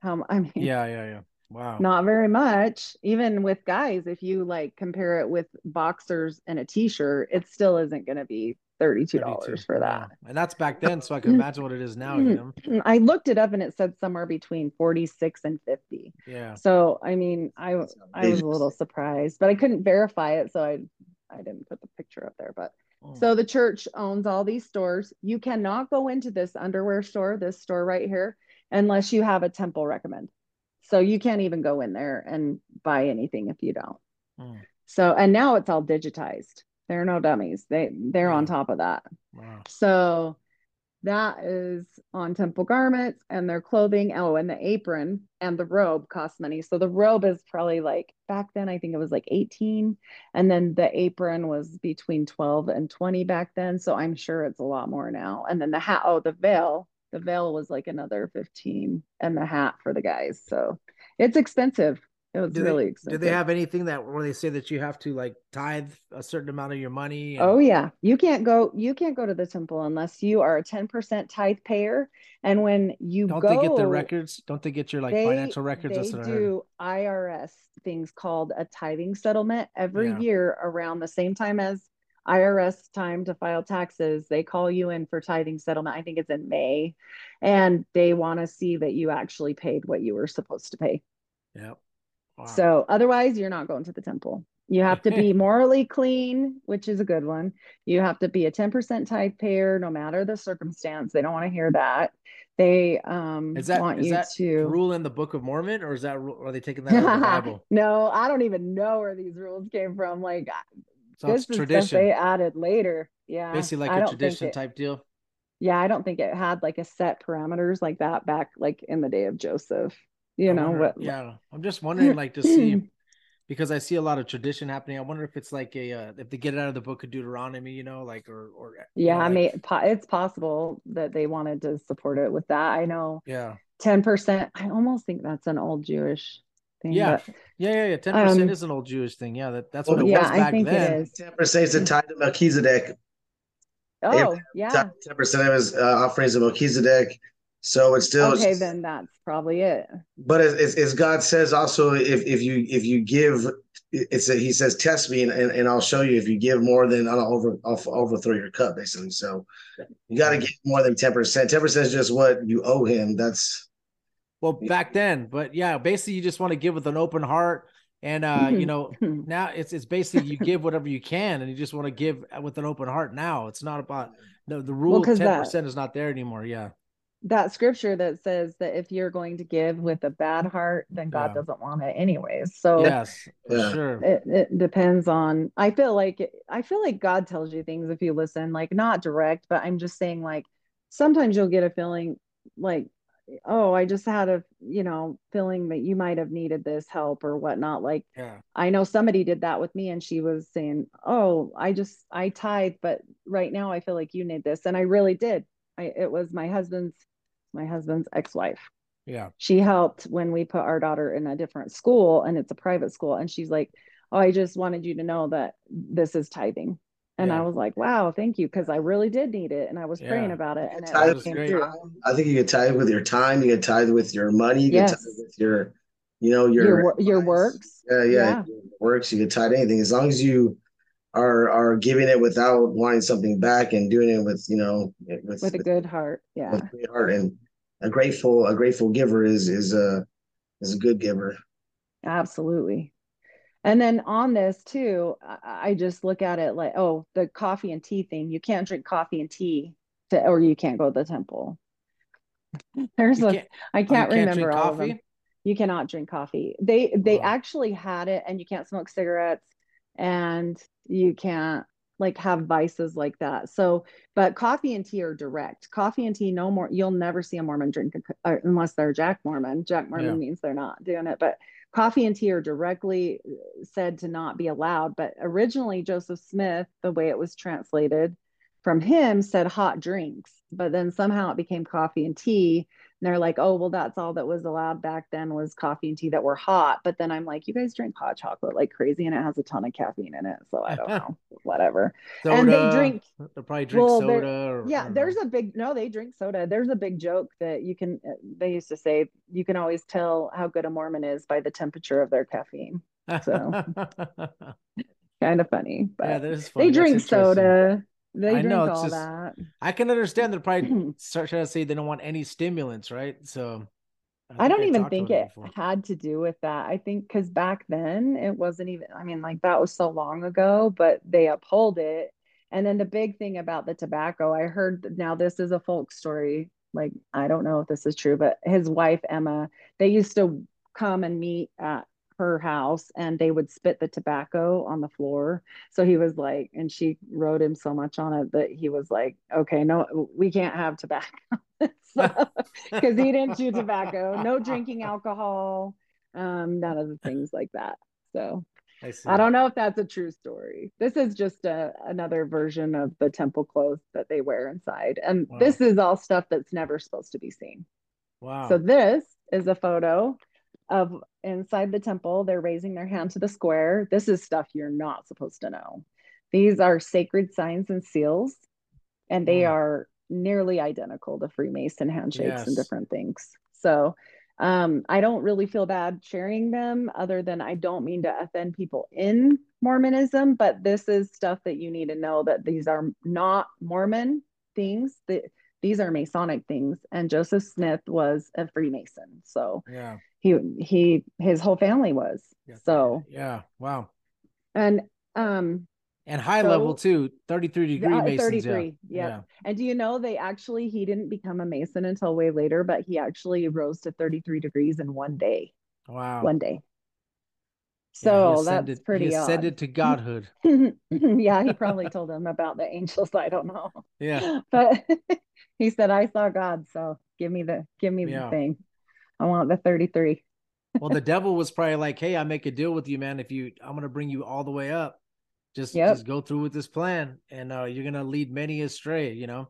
How? I mean, Yeah, yeah, yeah. Wow. not very much. Even with guys, if you like compare it with boxers and a t-shirt, it still isn't going to be $32 32, for that. And that's back then, so I can (laughs) imagine what it is now, you know. I looked it up and it said somewhere between 46 and 50. Yeah. So, I mean, I I was a little surprised, but I couldn't verify it, so I I didn't put the picture up there. But Mm. so the church owns all these stores. You cannot go into this underwear store, this store right here, unless you have a temple recommend. So you can't even go in there and buy anything if you don't. Mm. So and now it's all digitized. They're no dummies. They they're on top of that. Wow. So that is on temple garments and their clothing. Oh, and the apron and the robe cost money. So the robe is probably like back then, I think it was like 18. And then the apron was between 12 and 20 back then. So I'm sure it's a lot more now. And then the hat, oh, the veil, the veil was like another 15 and the hat for the guys. So it's expensive. It was Do really they, expensive. do they have anything that where they say that you have to like tithe a certain amount of your money? and- Oh yeah, you can't go. You can't go to the temple unless you are a ten percent tithe payer. And when you Don't go, they get the records? Don't they get your like they, financial records? That's They heard. do IRS things called a tithing settlement every Yeah. year around the same time as IRS time to file taxes. They call you in for tithing settlement. I think it's in May, and they want to see that you actually paid what you were supposed to pay. Yep. Wow. So otherwise, you're not going to the temple. You have to be (laughs) morally clean, which is a good one. You have to be a 10% tithe payer, no matter the circumstance. They don't want to hear that. They um is that want is you that to rule in the Book of Mormon, or is that are they taking that out of the (laughs) Bible? no, I don't even know where these rules came from. Like So this it's is stuff tradition, they added later. Yeah, basically like a don't tradition it- type deal. Yeah, I don't think it had like a set parameters like that back like in the day of Joseph. You I know wonder- what? Yeah, I'm just wondering, like, to see (clears throat) because I see a lot of tradition happening. I wonder if it's like a uh, if they get it out of the Book of Deuteronomy, you know, like or or you Yeah, know, I mean, po- it's possible that they wanted to support it with that. I know yeah, 10%. I almost think that's an old Jewish thing. Yeah, but yeah, yeah, yeah. Ten percent Um, is an old Jewish thing. Yeah, that, that's Well, what it yeah, was I back think then. it is. Ten percent is the tithe to Melchizedek. Oh, yeah. Ten percent of his uh, offerings of Melchizedek. So it's still Okay, then that's probably it. But as, as, as God says, also, if if you if you give, it's a, He says, "Test me, and, and, and I'll show you. If you give more than I'll over I'll overthrow your cup." Basically, so you got to give more than ten percent. Ten percent is just what you owe Him. That's Well, back then, but yeah, basically, you just want to give with an open heart, and uh, you know, (laughs) now it's it's basically you give whatever you can, and you just want to give with an open heart. Now it's not about no the rule Ten that- percent is not there anymore. Yeah, that scripture that says that if you're going to give with a bad heart, then God Yeah. doesn't want it anyways. So Yes, Yeah. sure. it, it depends on i feel like i feel like god tells you things if you listen like not direct but i'm just saying like sometimes you'll get a feeling like oh i just had a you know feeling that you might have needed this help or whatnot like Yeah. i know somebody did that with me and she was saying oh i just i tithe but right now i feel like you need this and i really did I, it was my husband's my husband's ex-wife Yeah. she helped when we put our daughter in a different school and it's a private school and she's like oh i just wanted you to know that this is tithing and Yeah. i was like wow thank you because i really did need it and i was praying about it and it Tithe all was came through I think you could tithe with your time. You could tithe with your money. You could Yes. tithe with your, you know, your your your works Yeah, yeah, Yeah. your works. You could tithe anything as long as you are are giving it without wanting something back and doing it with you know with with a good heart yeah. with great heart. And a grateful a grateful giver is is a is a good giver. absolutely. And then on this too I, I just look at it like oh the coffee and tea thing. You can't drink coffee and tea to, or you can't go to the temple. (laughs) There's You a can't, i oh, can't can't remember drink all of them. you cannot drink coffee. They they Oh. actually had it and you can't smoke cigarettes and you can't like have vices like that. So, but coffee and tea are direct. Coffee and tea no more you'll never see a Mormon drink a uh, unless they're Jack Mormon. Jack Mormon Yeah. means they're not doing it, but coffee and tea are directly uh, said to not be allowed, but originally Joseph Smith, the way it was translated from him said hot drinks, but then somehow it became coffee and tea and they're like, oh, well, that's all that was allowed back then was coffee and tea that were hot. But then I'm like, you guys drink hot chocolate like crazy and it has a ton of caffeine in it. So I don't (laughs) know, whatever. Soda. And they drink- They'll probably drink Well, soda. Or, Yeah, there's a big, no, they drink soda. There's a big joke that you can, uh, they used to say, you can always tell how good a Mormon is by the temperature of their caffeine. so. (laughs) Kind of funny, but yeah, funny. they drink soda. They I know, it's all just- that. I can understand they're probably (laughs) trying to say they don't want any stimulants, right? So I don't think even think it before. had to do with that. I think because back then it wasn't even, I mean, like that was so long ago, but they uphold it. And then the big thing about the tobacco, I heard now this is a folk story. Like, I don't know if this is true, but his wife, Emma, they used to come and meet at her house and they would spit the tobacco on the floor. So he was like, and she wrote him so much on it that he was like, okay, no, we can't have tobacco. (laughs) because (laughs) he didn't chew tobacco, no drinking alcohol, um, none of the things like that. So I, see. I don't know if that's a true story. This is just a, another version of the temple clothes that they wear inside. And Wow. this is all stuff that's never supposed to be seen. Wow. So this is a photo of inside the temple. They're raising their hand to the square. This is stuff you're not supposed to know. These are sacred signs and seals, and they Mm. are nearly identical to Freemason handshakes and different things. So um, I don't really feel bad sharing them, other than I don't mean to offend people in Mormonism, but this is stuff that you need to know that these are not Mormon things. That these are Masonic things, and Joseph Smith was a Freemason. So yeah. He he his whole family was. Yeah. So yeah. Wow. and um And high So- level too, 33 degree uh, masons. 33, yeah. yep. and do you know they actually he didn't become a Mason until way later, but he actually rose to 33 degrees in one day. Wow. One day. Yeah, So ascended- that's pretty He odd. ascended to godhood. (laughs) yeah, he probably told him about the angels. I don't know. Yeah. (laughs) But (laughs) he said, I saw God, so give me the give me Yeah. the thing. I want the 33. Well, the (laughs) devil was probably like, "Hey, I make a deal with you, man. If you, I'm gonna bring you all the way up. Just, Yep. just go through with this plan, and uh, you're gonna lead many astray. You know,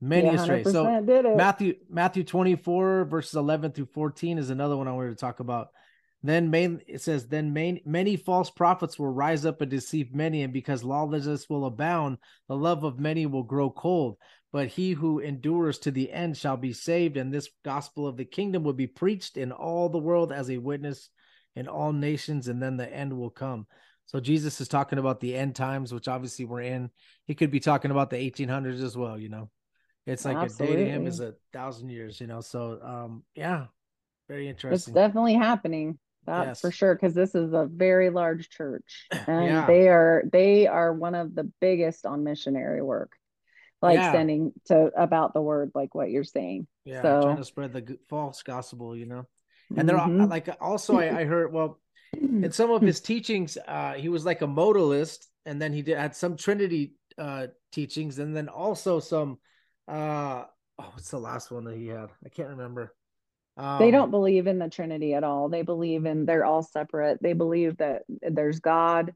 many Yeah, astray. So. Matthew Matthew 24 verses 11 through 14 is another one I wanted to talk about. Then main it says then main, many false prophets will rise up and deceive many and because lawlessness will abound the love of many will grow cold but he who endures to the end shall be saved and this gospel of the kingdom will be preached in all the world as a witness in all nations and then the end will come. So Jesus is talking about the end times which obviously we're in. He could be talking about the 1800s as well, you know. It's like a day to him is a thousand years, you know. So, um, yeah, very interesting. It's definitely happening. That's Yes. for sure because this is a very large church (clears throat) and Yeah. they are they are one of the biggest on missionary work. like Yeah. sending to about the word, like what you're saying. Yeah, So- trying to spread the false gospel, you know. And they're all- Mhm. like also I, I heard well (clears throat) in some of his teachings, uh, he was like a modalist, and then he did had some Trinity uh teachings, and then also some uh oh, what's the last one that he had? I can't remember. Um, they don't believe in the Trinity at all. They believe in they're all separate. They believe that there's God,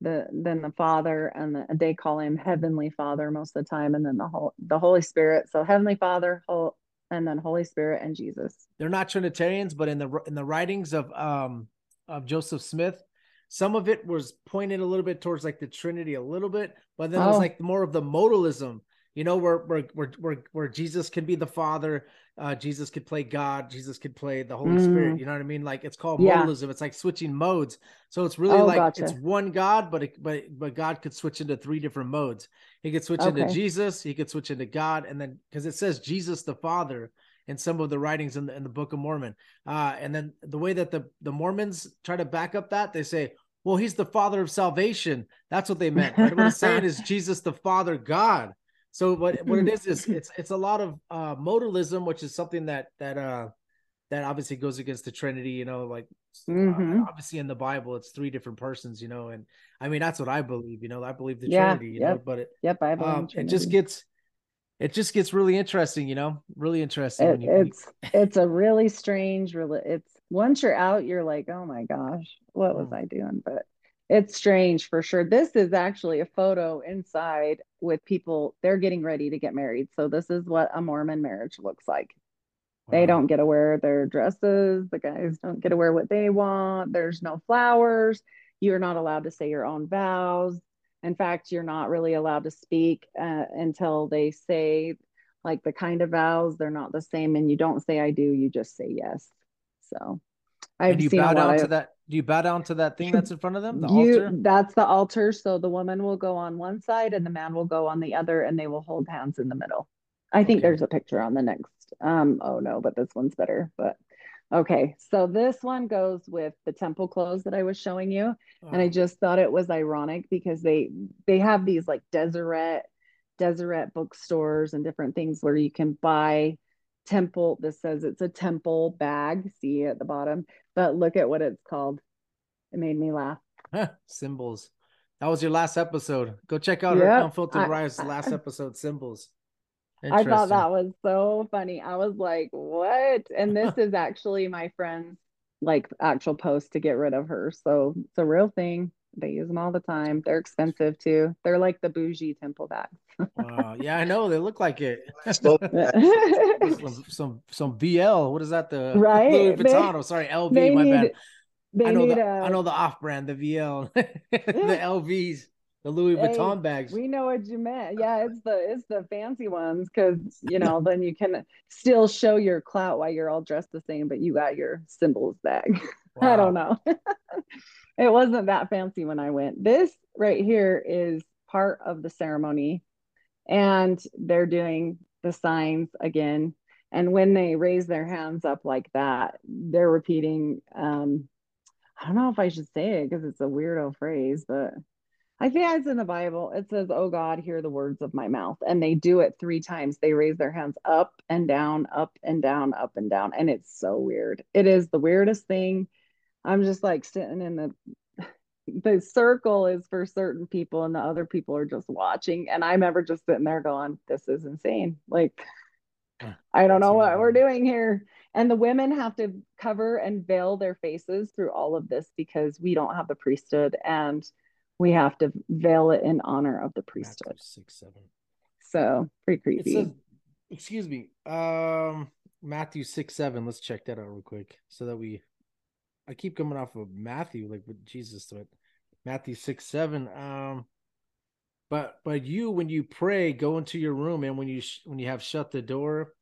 the then the Father, and the, they call him Heavenly Father most of the time, and then the whole the Holy Spirit. So Heavenly Father, whole, and then Holy Spirit and Jesus. they're not Trinitarians, but in the in the writings of um of Joseph Smith, some of it was pointed a little bit towards like the Trinity a little bit, but then it was Oh. like more of the modalism, you know, where where where where, where Jesus can be the Father, uh, Jesus could play God, Jesus could play the Holy Spirit. Mm. You know what I mean? Like it's called Yeah. modalism. It's like switching modes. So it's really Oh, like gotcha. it's one God, but it, but but God could switch into three different modes. He could switch into Jesus, he could switch into God, and then because it says Jesus the Father in some of the writings in the in the Book of Mormon. Uh, and then the way that the the Mormons try to back up that they say, "Well, he's the Father of salvation." That's what they meant. But what it's saying is (laughs) Jesus the Father God. So what what it (clears throat) is is it's it's a lot of uh, modalism, which is something that that uh that obviously goes against the Trinity. You know, like uh, Mhm. obviously in the Bible it's three different persons. You know, and I mean that's what I believe. You know, I believe the Yeah, Trinity. You know, but it Yep, I believe um, it just gets it just gets really interesting. You know, really interesting. It, when you, when you- it's it's a really strange really it's once you're out you're like oh my gosh what was Mm. i doing but it's strange for sure. This is actually a photo inside with people they're getting ready to get married. So this is what a mormon marriage looks like. They don't get to wear their dresses. The guys don't get to wear what they want. There's no flowers. You're not allowed to say your own vows. In fact you're not really allowed to speak uh, until they say like the kind of vows. They're not the same. And you don't say i do. You just say yes. So i've and you seen bow down of to that? Do you bow down to that thing that's in front of them? The you altar? that's the altar so the woman will go on one side and the man will go on the other and they will hold hands in the middle i think Okay. there's a picture on the next um oh no but this one's better but okay so this one goes with the temple clothes that i was showing you and i Oh, just thought it was ironic because they they have these like deseret deseret bookstores and different things where you can buy temple this says it's a temple bag see at the bottom but look at what it's called it made me laugh symbols. That was your last episode. Go check out her Yep, Unfiltered I- Rise last episode, symbols. I thought that was so funny. I was like, what? And (laughs) this is actually my friend's like actual post to get rid of her. So it's a real thing. They use them all the time. They're expensive too. They're like the bougie temple bags. (laughs) Wow. Yeah, I know. They look like it. So- (laughs) some, some some VL. What is that? The Right? Louis They- Vuitton. oh, sorry, LV. they my need bad. they I know need the a I know the off brand, the VL, (laughs) the LVs, the Louis Hey, Vuitton bags. we know what you meant. Yeah, it's the it's the fancy ones because you know then you can still show your clout while you're all dressed the same, but you got your symbols bag. I don't know. It wasn't that fancy when I went. This right here is part of the ceremony, and they're doing the signs again. And when they raise their hands up like that, they're repeating. Um, I don't know if I should say it because it's a weirdo phrase, but I think it's in the Bible. It says, Oh God, hear the words of my mouth. And they do it three times. They raise their hands up and down, up and down, up and down. And it's so weird. It is the weirdest thing. I'm just like sitting in the the circle is for certain people and the other people are just watching. And I'm ever just sitting there going, This is insane. Like. I don't know what we're doing here. And the women have to cover and veil their faces through all of this because we don't have the priesthood and we have to veil it in honor of the priesthood. six seven. So pretty creepy. excuse me, um, Matthew six seven. Let's check that out real quick so that we. I keep coming off of Matthew like with Jesus, but Matthew six seven. Um, but but you when you pray, go into your room, and when you sh- when you have shut the door,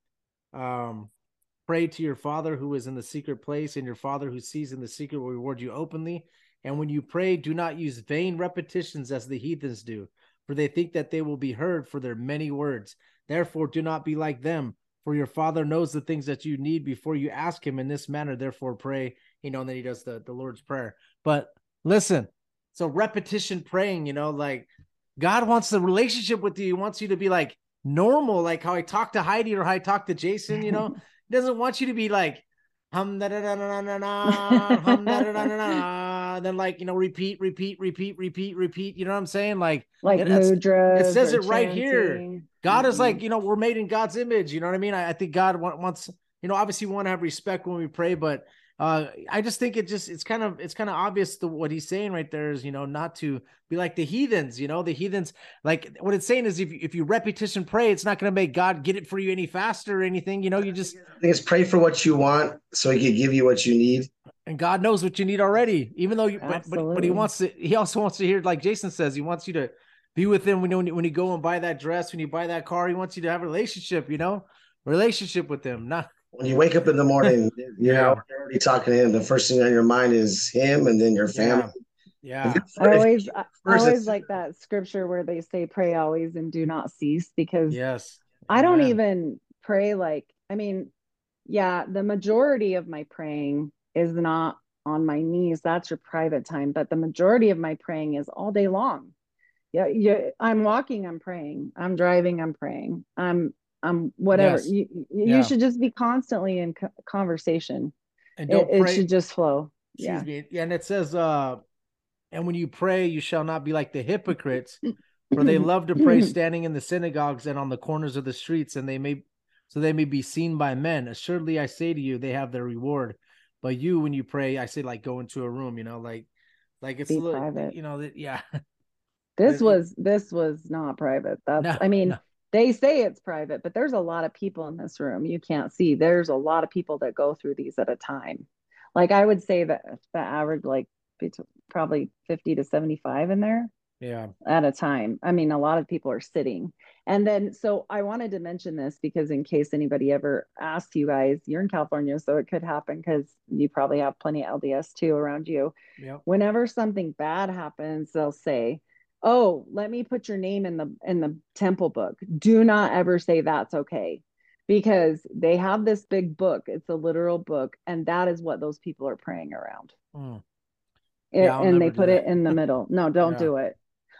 um, pray to your Father who is in the secret place, and your Father who sees in the secret will reward you openly. And when you pray, do not use vain repetitions as the heathens do, for they think that they will be heard for their many words. Therefore, do not be like them, for your Father knows the things that you need before you ask Him in this manner. Therefore, pray. You know, and then He does the, the Lord's Prayer. But listen, so repetition praying, you know, like God wants the relationship with you. He wants you to be like, normal, like how I talk to Heidi or how I talk to Jason, you know, (laughs) he doesn't want you to be like hum da da da da da da hum da da da da da then like you know repeat, repeat, repeat, repeat, repeat. You know what I'm saying? Like like it- mudras. it says it right here. God is Mhm. like, you know, we're made in God's image. You know what I mean? I, I think God wa- wants, you know, obviously we want to have respect when we pray, but uh, I just think it just it's kind of it's kind of obvious to what he's saying right there is, you know, not to be like the heathens, you know, the heathens like what it's saying is if you, if you repetition pray, it's not going to make God get it for you any faster or anything. You know, you just I think it's pray for what you want so he can give you what you need. and God knows what you need already, even though you, but, but, but he wants to, he also wants to hear, like Jason says, he wants you to be with him when you, when you go and buy that dress, when you buy that car, he wants you to have a relationship, you know, relationship with him. Not, When you wake up in the morning, (laughs) you know, you're already talking to him. The first thing on your mind is him and then your family. yeah, I always, I I always like that scripture where they say, "Pray always and do not cease," because yes. I don't Amen. even pray like. I mean, yeah, the majority of my praying is not on my knees. That's your private time, but the majority of my praying is all day long. Yeah, yeah. I'm walking. I'm praying. I'm driving. I'm praying. I'm, I'm whatever. Yes. You, you Yeah. should just be constantly in co- conversation. And It, don't it pray. should just flow. excuse Yeah. me. And it says, uh, and when you pray, you shall not be like the hypocrites, for they love to pray (laughs) standing in the synagogues and on the corners of the streets, and they may so they may be seen by men. Assuredly, I say to you, they have their reward. But you, when you pray, I say like go into a room, you know, like like it's Be a little, private. you know, that yeah, (laughs) This was this was not private. That's No, I mean, no. They say it's private, but there's a lot of people in this room you can't see. There's a lot of people that go through these at a time. Like I would say that the average like probably 50 to 75 in there yeah, at a time. I mean, a lot of people are sitting. And then, so I wanted to mention this because in case anybody ever asks you guys, you're in California, so it could happen because you probably have plenty of LDS too around you. yeah, Whenever something bad happens, they'll say, "Oh, let me put your name in the in the temple book." Do not ever say that's okay. Because they have this big book, it's a literal book, and that is what those people are praying around. Mm. It- Yeah, and they put it in the middle. No, don't Yeah. do it.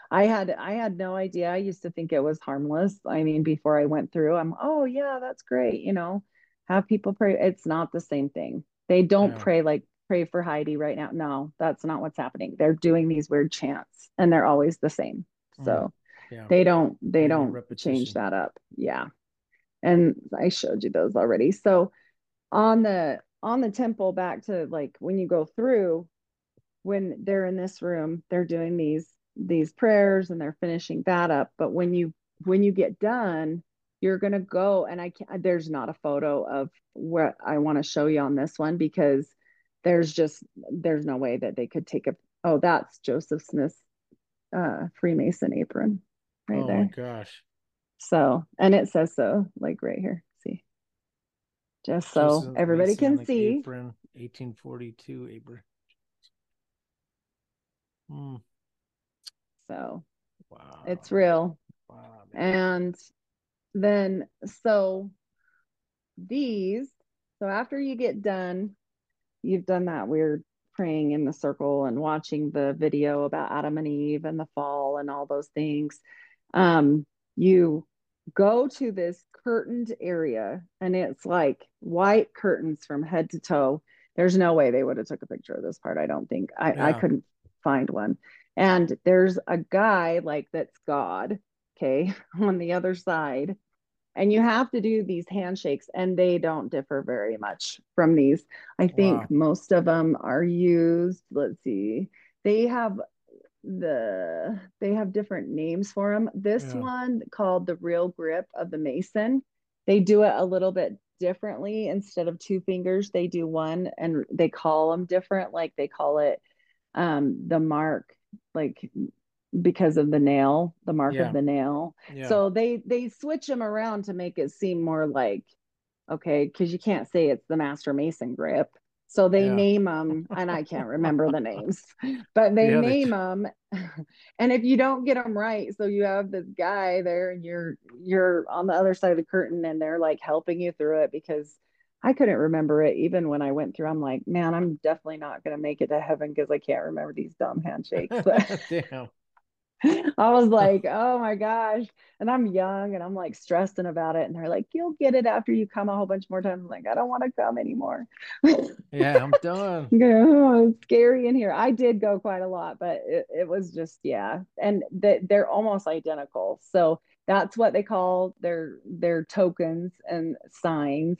I had I had no idea. I used to think it was harmless. I mean, before I went through, I'm, oh yeah, that's great. You know, have people pray. It's not the same thing. They don't Yeah. pray like pray for Heidi right now. No, that's not what's happening. They're doing these weird chants and they're always the same. Mm. So yeah. they don't they don't repetition. change that up. Yeah. And I showed you those already. So on the on the temple back to like when you go through when they're in this room, they're doing these these prayers and they're finishing that up. But when you when you get done, you're gonna go and I can't there's not a photo of what I want to show you on this one because there's just there's no way that they could take a oh that's Joseph Smith's uh Freemason apron right oh there. my gosh. So, and it says so, like right here. See, just so Joseph everybody can see. Apron, 1842 apron. Hmm. So Wow. it's real. Wow. And then, so these, so after you get done, you've done that weird praying in the circle and watching the video about Adam and Eve and the fall and all those things. Um, you go to this curtained area and it's like white curtains from head to toe. There's no way they would have took a picture of this part. I don't think I, I couldn't find one. And there's a guy like that's God, okay, (laughs) on the other side. And you have to do these handshakes, and they don't differ very much from these. I think Wow. most of them are used. Let's see, they have the they have different names for them. This Yeah. one called the real grip of the Mason. They do it a little bit differently. Instead of two fingers, they do one, and they call them different. Like they call it um the mark, like because of the nail, the mark Yeah. of the nail. Yeah. So they they switch them around to make it seem more like okay, because you can't say it's the Master Mason grip. So they Yeah. name them, and I can't remember the (laughs) names, but they Yeah, they name them. (laughs) And if you don't get them right, so you have this guy there, and you're you're on the other side of the curtain, and they're like helping you through it because I couldn't remember it even when I went through. I'm like, man, I'm definitely not gonna make it to heaven because I can't remember these dumb handshakes. But (laughs) Damn. (laughs) I was (laughs) like, oh my gosh. And I'm young and I'm like stressing about it. And they're like, you'll get it after you come a whole bunch more times. I'm like, I don't want to come anymore. Yeah, I'm (laughs) done. oh, it's scary in here. I did go quite a lot, but it, it was just, yeah. And that they're almost identical. So that's what they call their their tokens and signs.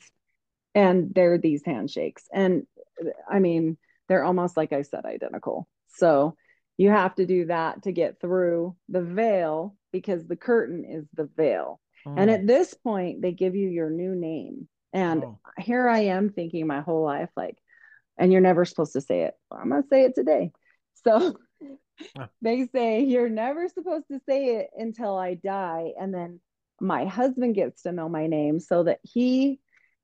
And they're these handshakes. And I mean, they're almost like I said, identical. So you have to do that to get through the veil because the curtain is the veil. And Mm. at this point, they give you your new name. And Oh. here I am thinking my whole life, like, and you're never supposed to say it. I'm going to say it today. So (laughs) they say you're never supposed to say it until I die. And then my husband gets to know my name so that he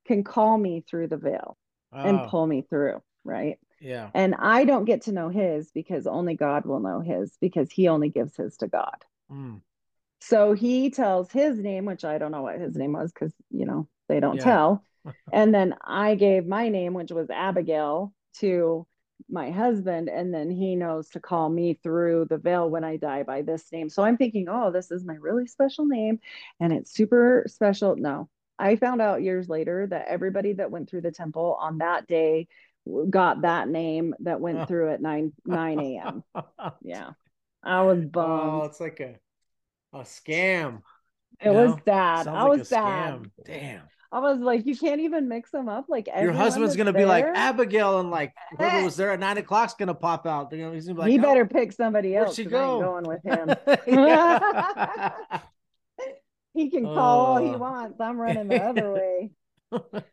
can call me through the veil and Oh, pull me through. Right. Yeah. And I don't get to know his because only God will know his because he only gives his to God. Mm. So he tells his name, which I don't know what his name was because, you know, they don't Yeah. tell. (laughs) and then I gave my name, which was Abigail, to my husband. And then he knows to call me through the veil when I die by this name. So I'm thinking, oh, this is my really special name and it's super special. No, I found out years later that everybody that went through the temple on that day got that name that went (laughs) through at 9 9 a.m. (laughs) Yeah. I was bummed Oh, it's like a a scam. it was know? Sounds I like was scam. Damn. I was like, you can't even mix them up. Like Your husband's gonna be like Abigail, and like whoever was there at nine o'clock's gonna pop out. You know, he's gonna be like, he "Oh, better pick somebody else. she go?" going with him. (laughs) He can call all he Oh. wants. I'm running the other way.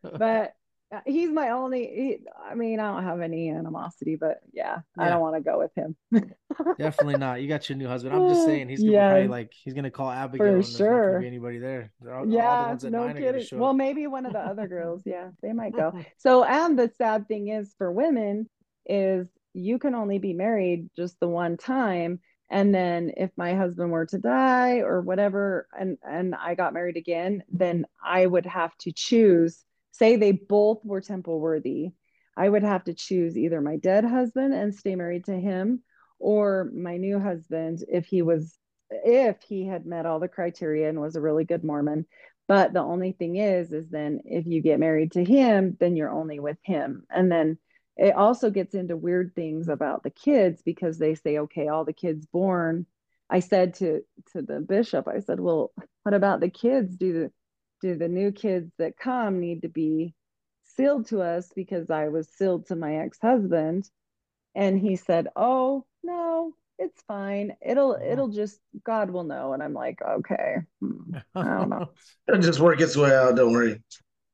But Uh, he's my only. He, I mean, I don't have any animosity, but yeah, I don't want to go with him. (laughs) Definitely not. You got your new husband. I'm just saying he's gonna probably like he's gonna call Abigail not sure. be anybody there. All, all yeah, ones no nine are gonna kidding. Well, maybe one of the other girls. Yeah, they might go. (laughs) So, and the sad thing is for women is you can only be married just the one time. And then if my husband were to die or whatever, and and I got married again, then I would have to choose. Say they both were temple worthy, I would have to choose either my dead husband and stay married to him, or my new husband if he was if he had met all the criteria and was a really good Mormon. But the only thing is, is then if you get married to him, then you're only with him. And then it also gets into weird things about the kids because they say, okay, all the kids born. I said to to the bishop, I said, well, what about the kids? Do the do the new kids that come need to be sealed to us because I was sealed to my ex-husband? And he said, oh no, it's fine. It'll Oh. it'll just God will know. And I'm like, okay, hmm, I don't know. (laughs) It'll just work its way out. Don't worry.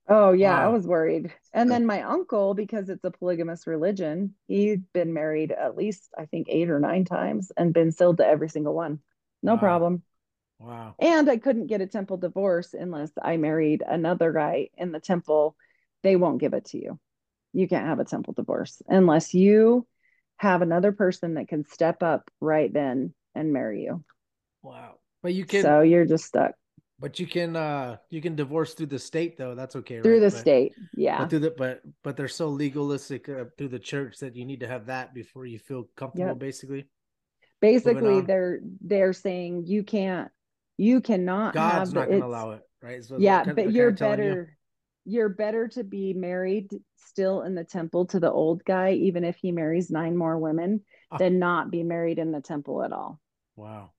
Oh yeah, I was worried. And then my uncle, because it's a polygamous religion, he's been married at least I think eight or nine times and been sealed to every single one. No Wow. problem. Wow. And I couldn't get a temple divorce unless I married another guy in the temple. They won't give it to you. You can't have a temple divorce unless you have another person that can step up right then and marry you. Wow. But you can So you're just stuck but you can uh you can divorce through the state though. That's okay, through right? the But- state. Yeah. But through the but but they're so legalistic uh, through the church that you need to have that before you feel comfortable Yep. basically. basically they're they're saying you can't you cannot God's not going to allow it, right? So yeah but you're they're kinda telling you. better you. are better to be married still in the temple to the old guy even if he marries nine more women Ah. than not be married in the temple at all Wow.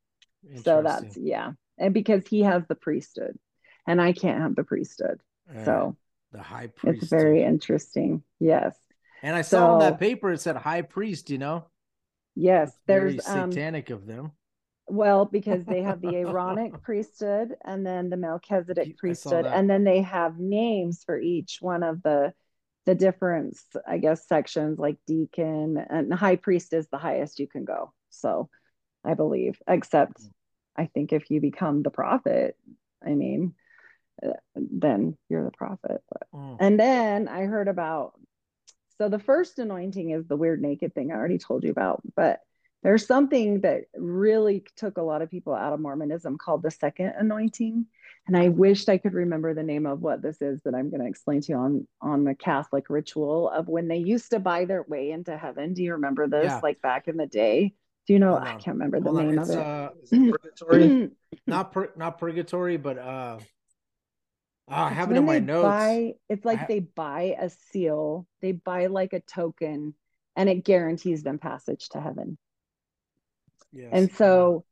so that's yeah and because he has the priesthood and i can't have the priesthood Yeah, so the high priest. it's very interesting yes And I saw on that paper it said high priest, you know. yes Very there's um satanic of them. Well, because they have the Aaronic (laughs) priesthood and then the Melchizedek priesthood, and then they have names for each one of the the different, I guess, sections like deacon and the high priest is the highest you can go. So I believe, except I think if you become the prophet, I mean, uh, then you're the prophet. But Mm. and then I heard about so the first anointing is the weird naked thing I already told you about, but there's something that really took a lot of people out of Mormonism called the second anointing. And I wished I could remember the name of what this is that I'm going to explain to you on on the Catholic ritual of when they used to buy their way into heaven. Do you remember this? Yeah. Like back in the day? Do you know? I can't remember the Hold name it's, of it. uh, Is it purgatory? (clears throat) not pur- not purgatory, but uh, ah, I have it in my notes. Buy, it's like ha- they buy a seal, they buy like a token, and it guarantees them passage to heaven. Yes. And so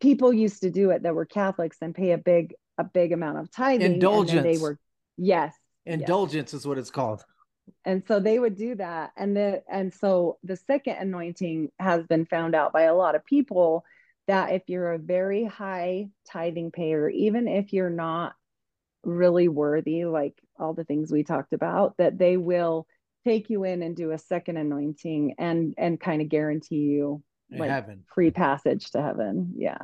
people used to do it that were Catholics and pay a big a big amount of tithing. And they were yes. yes. indulgence is what it's called. And so they would do that. And the and so the second anointing has been found out by a lot of people that if you're a very high tithing payer, even if you're not really worthy, like all the things we talked about, that they will take you in and do a second anointing and and kind of guarantee you In like heaven. free passage to heaven. Yeah.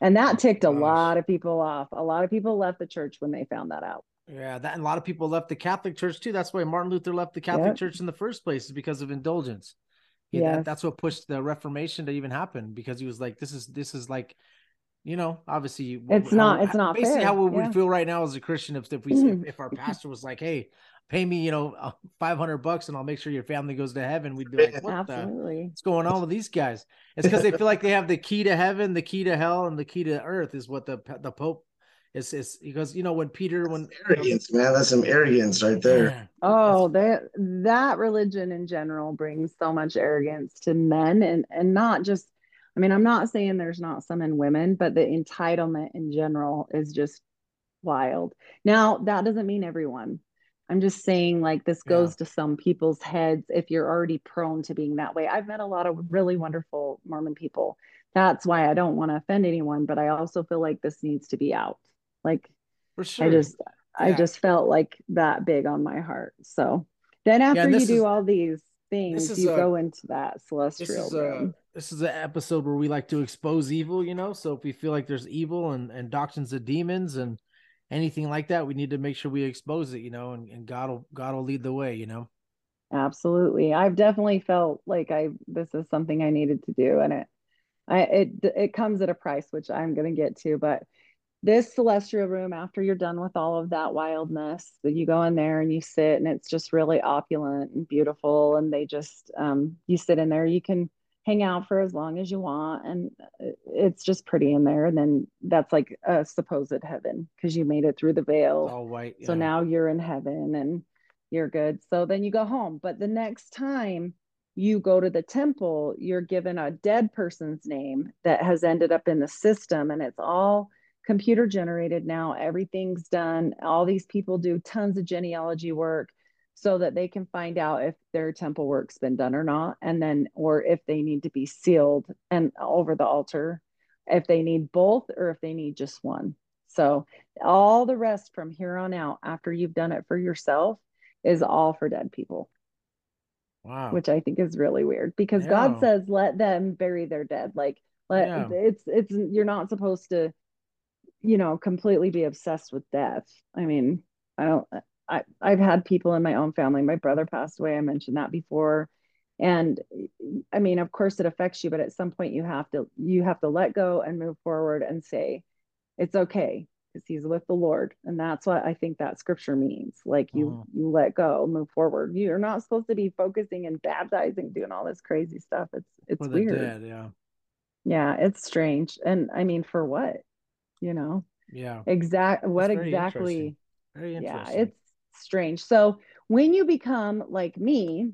And that ticked a Gosh. lot of people off. A lot of people left the church when they found that out. Yeah, that and a lot of people left the Catholic Church too. That's why Martin Luther left the Catholic Yep. Church in the first place, is because of indulgence. Yeah, that- that's what pushed the Reformation to even happen because he was like, "This is this is like, you know, obviously It's not- it's not basically fair, how we yeah. feel right now as a Christian if if we if, if our (clears throat) pastor was like, "Hey, pay me, you know, uh, five hundred bucks and I'll make sure your family goes to heaven," we'd be (laughs) like, "What the." Absolutely. What's going on with these guys? It's because they feel like they have the key to heaven, the key to hell, and the key to earth is what the the Pope is. Is because you know when Peter when Arrogance, man. That's some arrogance right there. Man, Oh, that that religion in general brings so much arrogance to men and and not just I mean, I'm not saying there's not some in women, but the entitlement in general is just wild. Now, that doesn't mean everyone. I'm just saying like this Yeah. goes to some people's heads if you're already prone to being that way. I've met a lot of really wonderful Mormon people. That's why I don't want to offend anyone, but I also feel like this needs to be out. Like for sure. I just I just felt like that big on my heart. So then after and you do is- all these things, you a- go into that celestial this is a this is an episode where we like to expose evil, you know. So if we feel like there's evil and and doctrines of demons and anything like that, we need to make sure we expose it, you know, and, and God will God will lead the way, you know. Absolutely. I've definitely felt like I this is something I needed to do and it I it it comes at a price which I'm going to get to, but this celestial room after you're done with all of that wildness, that you go in there and you sit and it's just really opulent and beautiful and they just um you sit in there, you can hang out for as long as you want and uh, it's just pretty in there and then that's like a supposed heaven because you made it through the veil all white. so now you're in heaven and you're good. So then you go home. But the next time you go to the temple, you're given a dead person's name that has ended up in the system and it's all computer generated now. Everything's done. All these people do tons of genealogy work so that they can find out if their temple work's been done or not. And then, or if they need to be sealed and over the altar, if they need both or if they need just one. So all the rest from here on out after you've done it for yourself is all for dead people wow. which i think is really weird because god says let them bury their dead like let Yeah. it's it's you're not supposed to you know completely be obsessed with death i mean i don't i i've had people in my own family. My brother passed away. I mentioned that before. And i mean of course it affects you but at some point you have to you have to let go and move forward and say it's okay because he's with the lord. And that's what i think that scripture means. Like you Mhm. you let go move forward. You're not supposed to be focusing and baptizing doing all this crazy stuff. It's it's weird. dead, yeah. yeah it's strange. And i mean for what? You know? Yeah. exact what very exactly Very interesting. yeah it's strange. So when you become like me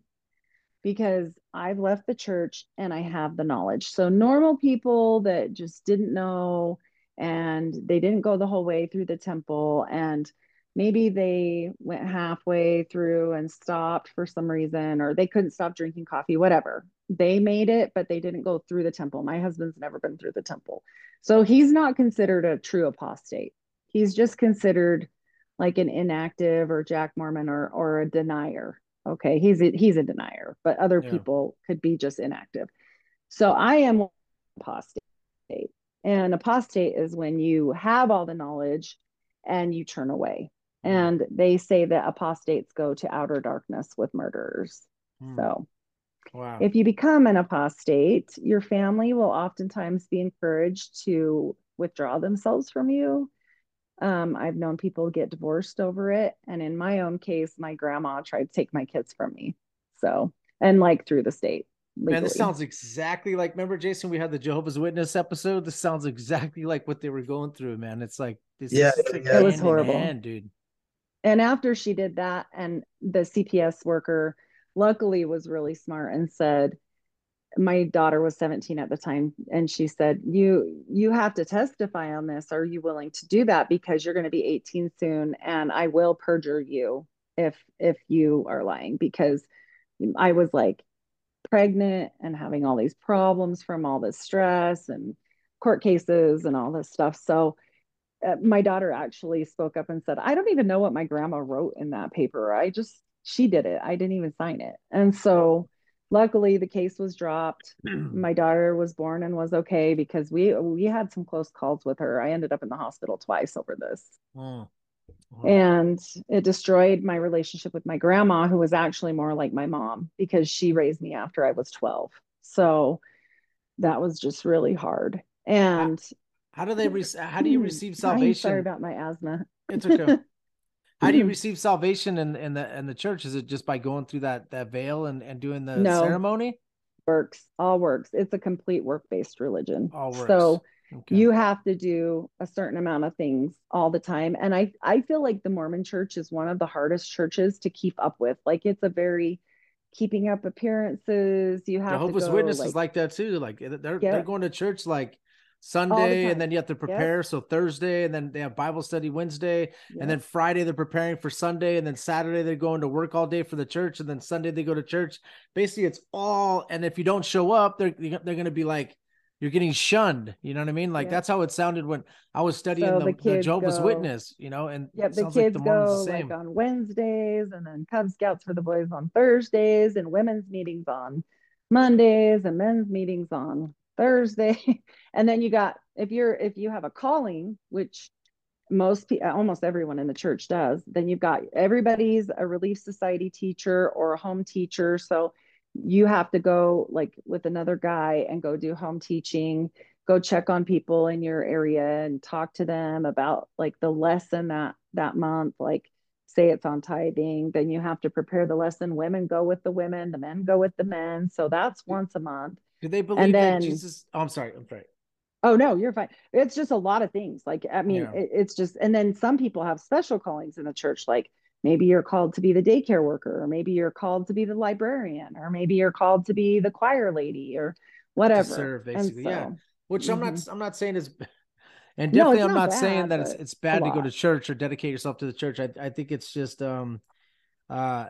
because i've left the church and i have the knowledge. So normal people that just didn't know and they didn't go the whole way through the temple and maybe they went halfway through and stopped for some reason or they couldn't stop drinking coffee whatever. They made it but they didn't go through the temple. My husband's never been through the temple. So he's not considered a true apostate. He's just considered like an inactive or Jack Mormon or or a denier. Okay, he's a, he's a denier, but other Yeah. people could be just inactive. So I am apostate. And apostate is when you have all the knowledge and you turn away. And they say that apostates go to outer darkness with murderers. Hmm. So wow. if you become an apostate, your family will oftentimes be encouraged to withdraw themselves from you. Um, I've known people get divorced over it. And in my own case, my grandma tried to take my kids from me. So, and like through the state. legally. Man, this sounds exactly like remember Jason, we had the Jehovah's Witness episode. This sounds exactly like what they were going through, man. It's like this Yeah, is yeah. It was horrible. hand, dude. and after she did that and the cps worker luckily was really smart and said my daughter was 17 at the time and she said you you have to testify on this are you willing to do that because you're going to be 18 soon and i will perjure you if if you are lying because i was like pregnant and having all these problems from all this stress and court cases and all this stuff so uh, my daughter actually spoke up and said, I don't even know what my grandma wrote in that paper. I just, she did it. I didn't even sign it. And so luckily the case was dropped. (clears throat) My daughter was born and was okay because we, we had some close calls with her. I ended up in the hospital twice over this. Mm. And it destroyed my relationship with my grandma, who was actually more like my mom because she raised me after I was 12. So that was just really hard. And How do they re- how do you receive (clears throat) I'm salvation? sorry about my asthma. It's okay. (laughs) How do you mm-hmm. receive salvation in, in the in the church? Is it just by going through that that veil and, and doing the No. ceremony? works all works it's a complete work-based religion All works. so Okay. you have to do a certain amount of things all the time and i i feel like the mormon church is one of the hardest churches to keep up with like it's a very keeping up appearances you have Jehovah's to go, Witnesses like, like, that too. Like they're they're going to church like Sunday, time. and then you have to prepare. So Thursday, and then they have Bible study Wednesday, yeah. and then Friday they're preparing for Sunday, and then Saturday they're going to work all day for the church, and then Sunday they go to church. Basically, it's all. And if you don't show up, they're they're going to be like. You're getting shunned, you know what I mean? Like Yeah. that's how it sounded when I was studying So the, the the Jehovah's go- Witness, you know, and yeah, the sounds like kids the go the same. like on Wednesdays and then Cub Scouts for the boys on Thursdays and women's meetings on Mondays and men's meetings on Thursday. (laughs) and then you got if you're if you have a calling, which most almost everyone in the church does, then you've got everybody's a relief society teacher or a home teacher. So you have to go like with another guy and go do home teaching go check on people in your area and talk to them about like the lesson that that month like say it's on tithing then you have to prepare the lesson women go with the women the men go with the men so that's once a month Do they believe then- that Jesus? Oh, I'm sorry. I'm sorry. oh no you're fine it's just a lot of things like i mean Yeah. it, it's just and then some people have special callings in the church like maybe you're called to be the daycare worker or maybe you're called to be the librarian or maybe you're called to be the choir lady or whatever serve, And basically, yeah. so- which I'm not I'm not saying is (laughs) and Mm-hmm. No, definitely I'm not not saying that it's it's bad to go to church or dedicate yourself to the church. I I think it's just um uh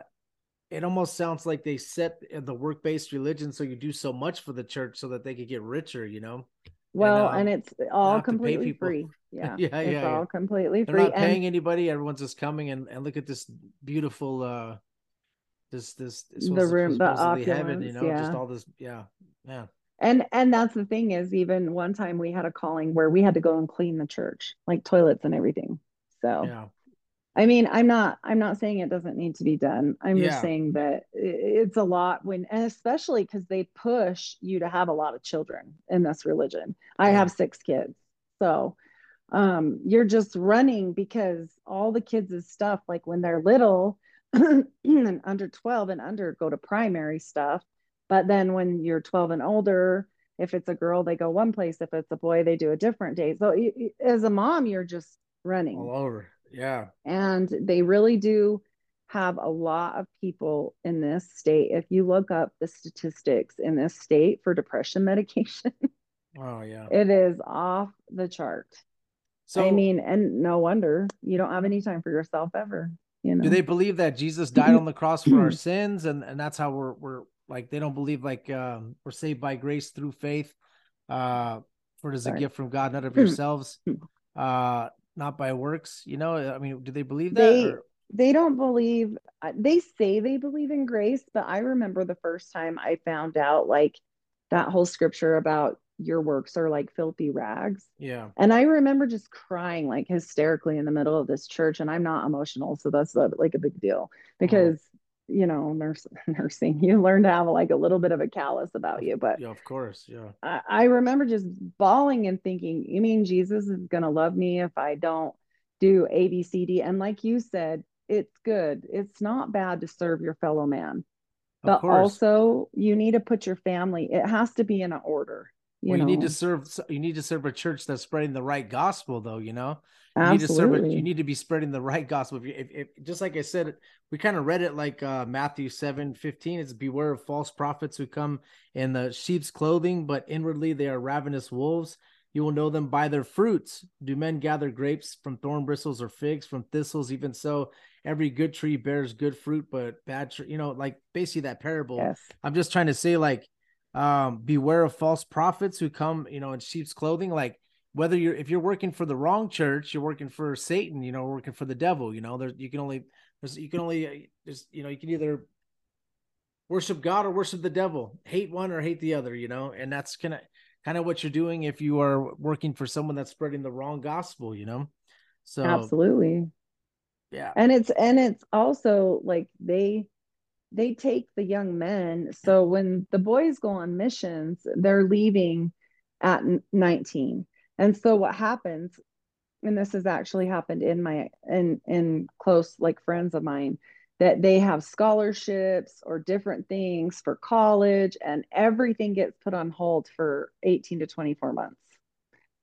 it almost sounds like they set the work-based religion so you do so much for the church so that they could get richer, you know. Well, um, and it's all have to pay completely free. (laughs) Yeah. Yeah, It's yeah, yeah. all completely They're free. not paying And anybody, everyone's just coming and, and look at this beautiful uh this this, this The room, the supposedly heaven, you opulence, know, just yeah. all this yeah. Yeah. and and that's the thing is even one time we had a calling where we had to go and clean the church, like toilets and everything. So Yeah. I mean, I'm not I'm not saying it doesn't need to be done. I'm Yeah. just saying that it's a lot when and especially because they push you to have a lot of children in this religion. I Yeah. have six kids. So um you're just running because all the kids' stuff, like when they're little (clears throat) and under 12 and under go to primary stuff. But then when you're 12 and older, if it's a girl, they go one place. If it's a boy, they do a different day. So as a mom, you're just running All over. Yeah. and they really do have a lot of people in this state. If you look up the statistics in this state for depression (laughs) medication, Oh yeah. it is off the chart. So I mean, and no wonder you don't have any time for yourself ever. You know, do they believe that Jesus died on the cross for our (clears throat) sins and and that's how we're we're like they don't believe like um we're saved by grace through faith uh for it is a gift from God not of (clears throat) yourselves uh not by works you know I mean do they believe that They- or- they don't believe uh, they say they believe in grace but i remember the first time i found out like that whole scripture about your works are like filthy rags. Yeah. And i remember just crying like hysterically in the middle of this church and i'm not emotional so that's a, like a big deal because you know nurse, (laughs) nursing you learn to have like a little bit of a callus about you but yeah of course yeah I, I remember just bawling and thinking, you mean Jesus is going to love me if I don't do A, B, C, D? And like you said, it's good. It's not bad to serve your fellow man. but also you need to put your family it has to be in an order you well, you need to serve you need to serve a church that's spreading the right gospel though you know you need to serve it absolutely. you need to be spreading the right gospel. If, you, if, if just like i said we kind of read it like uh matthew 7 15 it's beware of false prophets who come in the sheep's clothing but inwardly they are ravenous wolves. You will know them by their fruits. Do men gather grapes from thorn bristles or figs from thistles? Even so every good tree bears good fruit but bad tree you know like basically that parable. Yes. I'm just trying to say, like, um, beware of false prophets who come, you know, in sheep's clothing. Like, whether you're if you're working for the wrong church, you're working for Satan, you know, working for the devil. You know, there's you can only there's you can only uh, there's you know you can either worship God or worship the devil, hate one or hate the other. You know, and that's kind of kind of what you're doing if you are working for someone that's spreading the wrong gospel. You know, so absolutely yeah, and it's and it's also like they they take the young men so when the boys go on missions they're leaving at 19 and so what happens and this has actually happened in my in in close like friends of mine that they have scholarships or different things for college and everything gets put on hold for 18 to 24 months.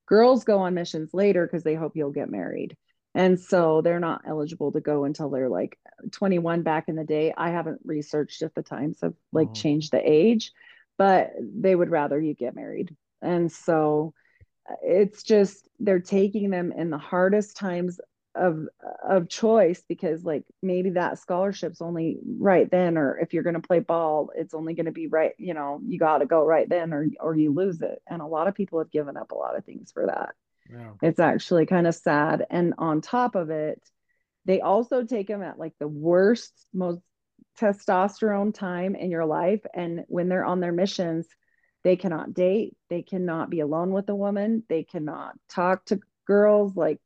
Girls go on missions later because they hope you'll get married. And so they're not eligible to go until they're like 21 back in the day. I haven't researched if the times have like Mhm. changed the age but they would rather you get married. And so it's just they're taking them in the hardest times of of choice because like maybe that scholarship's only right then or if you're going to play ball it's only going to be right you know you got to go right then or or you lose it and a lot of people have given up a lot of things for that yeah. it's actually kind of sad. And on top of it, they also take them at like the worst, most testosterone time in your life. And when they're on their missions, they cannot date, they cannot be alone with a woman, they cannot talk to girls like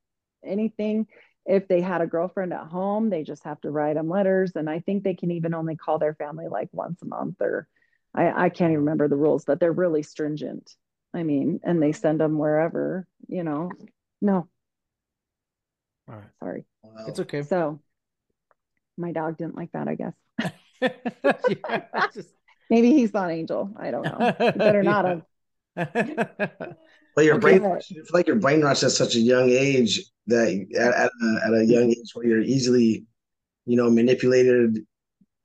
anything. If they had a girlfriend at home, they just have to write them letters. And I think they can even only call their family like once a month or I, I can't even remember the rules, but they're really stringent. I mean, and they send them wherever, you know. No, All right, sorry. Wow. it's okay. So my dog didn't like that, I guess. (laughs) Yeah, just- Maybe he's not angel. I don't know. He better (laughs) not have. Well, your Okay. brain, I feel like your brain rush at such a young age that at, at, a, at a young age where you're easily, you know, manipulated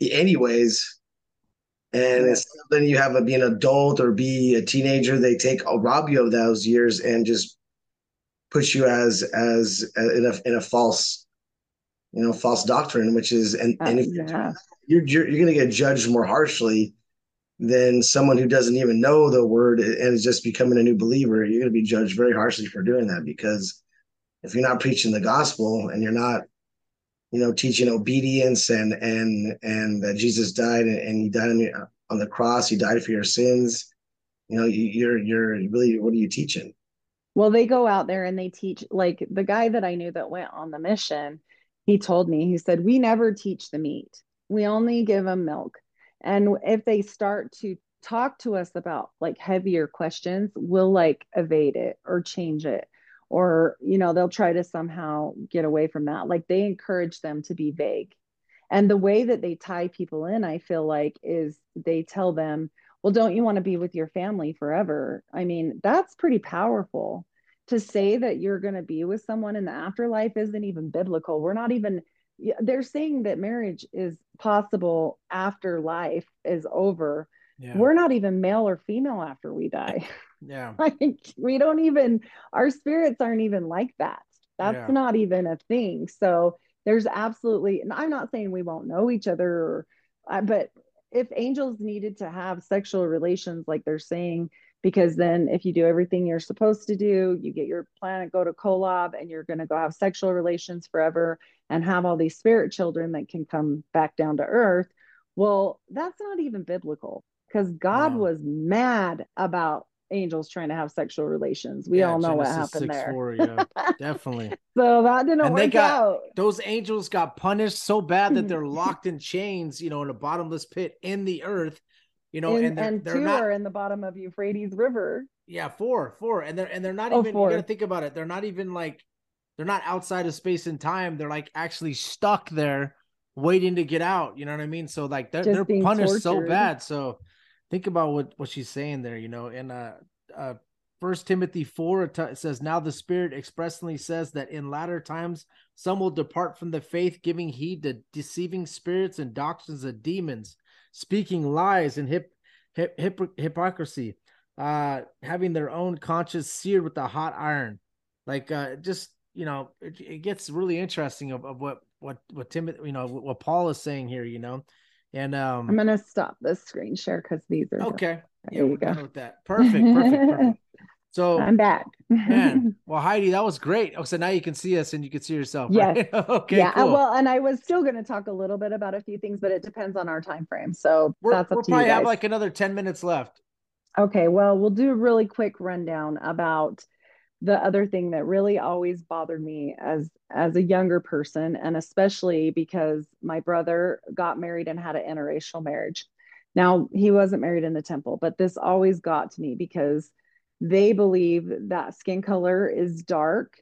anyways. And Yeah. instead of letting you have a be an adult or be a teenager, they take a rob you of those years and just push you as as uh, in a in a false, you know, false doctrine, which is and Uh, and if yeah. you're you're, you're going to get judged more harshly than someone who doesn't even know the word and is just becoming a new believer. You're going to be judged very harshly for doing that because if you're not preaching the gospel and you're not, you know, teaching obedience and and and that Jesus died and, and he died on the, on the cross, he died for your sins. You know, you, you're you're really what are you teaching? Well, they go out there and they teach, like the guy that I knew that went on the mission, he told me, he said, We never teach the meat, we only give them milk. And if they start to talk to us about like heavier questions, we'll like evade it or change it. Or, you know, they'll try to somehow get away from that. Like they encourage them to be vague. And the way that they tie people in, I feel like, is they tell them, well, don't you want to be with your family forever? I mean, that's pretty powerful to say that you're going to be with someone in the afterlife isn't even biblical. We're not even, yeah, they're saying that marriage is possible after life is over. yeah, We're not even male or female after we die. (laughs) yeah, (laughs) like, we don't even, our spirits aren't even like that. That's Yeah. not even a thing. So there's absolutely, and I'm not saying we won't know each other, or, but if angels needed to have sexual relations, like they're saying, because then if you do everything you're supposed to do, you get your planet go to Kolob and you're going to go have sexual relations forever and have all these spirit children that can come back down to earth. Well, that's not even biblical because God was mad about angels trying to have sexual relations. We Yeah, all know what Genesis happened 6, there. 4, yeah, (laughs) definitely. So that didn't And work they got- out. Those angels got punished so bad that they're (laughs) locked in chains, you know, in a bottomless pit in the earth, you know, and and they're, and they're two not are in the bottom of Euphrates River. Yeah, four, four, and they're and they're not Oh, even. four. You got to think about it. They're not even like they're not outside of space and time. They're like actually stuck there waiting to get out. You know what I mean? So like they're Just they're punished so bad. So think about what what she's saying there. You know, in uh uh First Timothy four it says, "Now the Spirit expressly says that in latter times some will depart from the faith, giving heed to deceiving spirits and doctrines of demons, speaking lies and hip, hip, hip hypocrisy, uh, having their own conscience seared with a hot iron." Like, uh, just you know, it, it gets really interesting of, of what what what Timothy, you know, what, Paul is saying here. You know, and um, I'm gonna stop this screen share because these are okay, yeah, There you we're go. with that. Perfect, perfect, perfect. (laughs) So I'm back. Man, (laughs) well, Heidi, that was great. Oh, so now you can see us and you can see yourself. Yes. Right? (laughs) okay. yeah, cool. well, and I was still going to talk a little bit about a few things, but it depends on our time frame. So we're, that's up we'll to you probably have like another ten minutes left. Okay, well, we'll do a really quick rundown about the other thing that really always bothered me as as a younger person, and especially because my brother got married and had an interracial marriage. Now, he wasn't married in the temple, but this always got to me because they believe that skin color is dark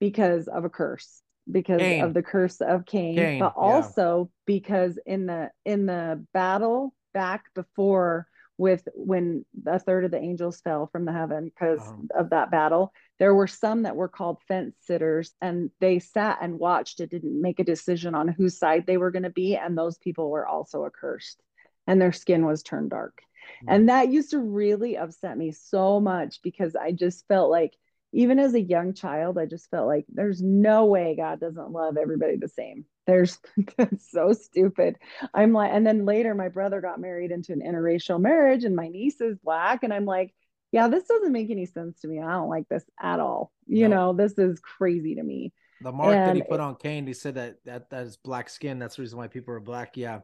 because of a curse, because Cain. of the curse of Cain, Cain, but yeah. also because in the in the battle back before with when a third of the angels fell from the heaven because Uh-huh. of that battle there were some that were called fence sitters and they sat and watched it didn't make a decision on whose side they were going to be and those people were also accursed and their skin was turned dark and that used to really upset me so much because i just felt like even as a young child i just felt like there's no way god doesn't love everybody the same. There's (laughs) that's so stupid. I'm like and then later my brother got married into an interracial marriage and my niece is black. And i'm like yeah this doesn't make any sense to me. I don't like this at all. You No. know this is crazy to me. The mark that he put it- on Cain, he said that that that is black skin. That's the reason why people are black. Yeah,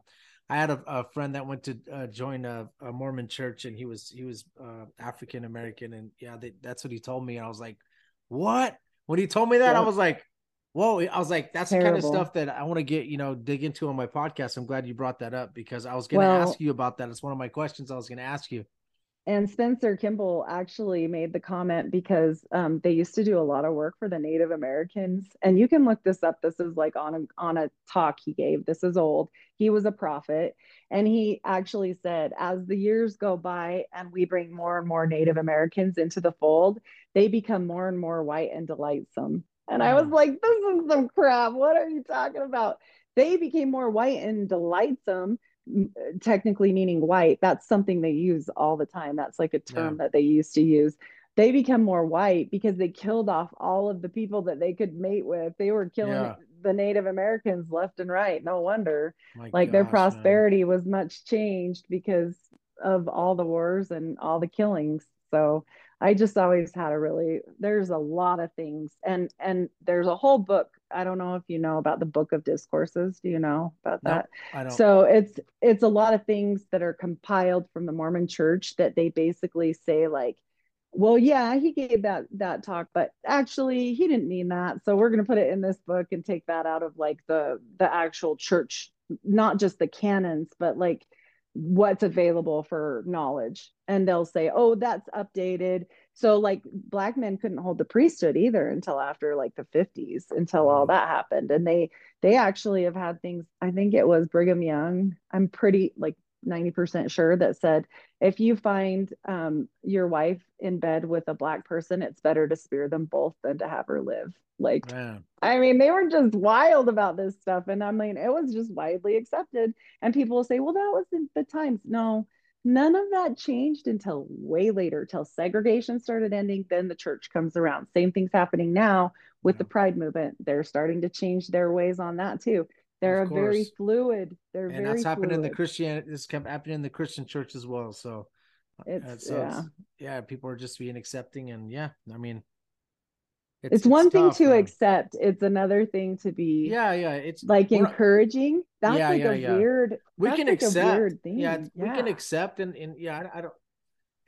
I had a, a friend that went to uh, join a, a Mormon church, and he was he was uh, African American, and yeah, they, that's what he told me. And I was like, what? When he told me that, I was like, whoa! I was like, that's the kind of stuff that I want to get you know dig into on my podcast. I'm glad you brought that up because I was going to Well- ask you about that. It's one of my questions I was going to ask you. And Spencer Kimball actually made the comment because um, they used to do a lot of work for the Native Americans, and you can look this up. This is like on a on a talk he gave. This is old. He was a prophet, and he actually said, as the years go by and we bring more and more Native Americans into the fold, they become more and more white and delightsome. And I was Mm. like, this is some crap. What are you talking about? They became more white and delightsome technically meaning white that's something they use all the time. That's like a term that they used to use. They become more white because they killed off all of the people that they could mate with. They were killing Yeah. the native americans left and right. No wonder. My like their gosh, man. prosperity was much changed because of all the wars and all the killings. So i just always had a really there's a lot of things. And and there's a whole book i don't know if you know about the book of discourses. Do you know about that? I don't. so it's it's a lot of things that are compiled from the Mormon church that they basically say like well yeah he gave that that talk but actually he didn't mean that. So we're going to put it in this book and take that out of like the the actual church not just the canons but like what's available for knowledge. And they'll say oh that's updated so like black men couldn't hold the priesthood either until after like the 50s until all that happened and they they actually have had things i think it was brigham young i'm pretty like 90% sure that said if you find um, your wife in bed with a black person it's better to spear them both than to have her live like Man, I mean, they were just wild about this stuff. And I mean, it was just widely accepted. And people will say, well, that was in the times. No, none of that changed until way later, till segregation started ending. Then the church comes around. Same thing's happening now with Yeah. the pride movement. They're starting to change their ways on that too. They're a very fluid. They're and very that's happened in the fluid. Christian. This kept happening in the Christian church as well. So uh, It's- so yeah. yeah, people are just being accepting, and yeah, I mean, It's, one thing tough, to man. accept. It's another thing to be Yeah, yeah, it's like encouraging. That's Yeah, like yeah, a yeah. weird. we can like accept. weird thing. Yeah, we can accept, and and yeah, I, I don't.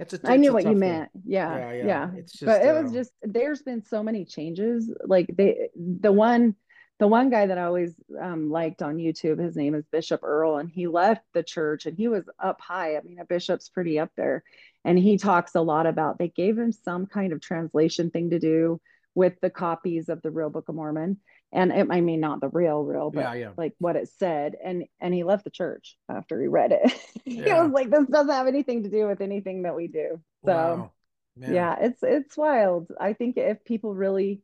It's a. I it's knew a what you thing. meant. Yeah, Yeah, yeah. yeah. It's but just, it was um, just there's been so many changes. Like they the one the one guy that I always um, liked on YouTube, his name is Bishop Earl, and he left the church and he was up high. I mean, a bishop's pretty up there. And he talks a lot about they gave him some kind of translation thing to do with the copies of the real Book of Mormon. And it, I mean, not the real, real, but Yeah, yeah. like what it said. And and he left the church after he read it. (laughs) he Yeah. was like, "This doesn't have anything to do with anything that we do." So Wow. Yeah, it's it's wild. I think if people really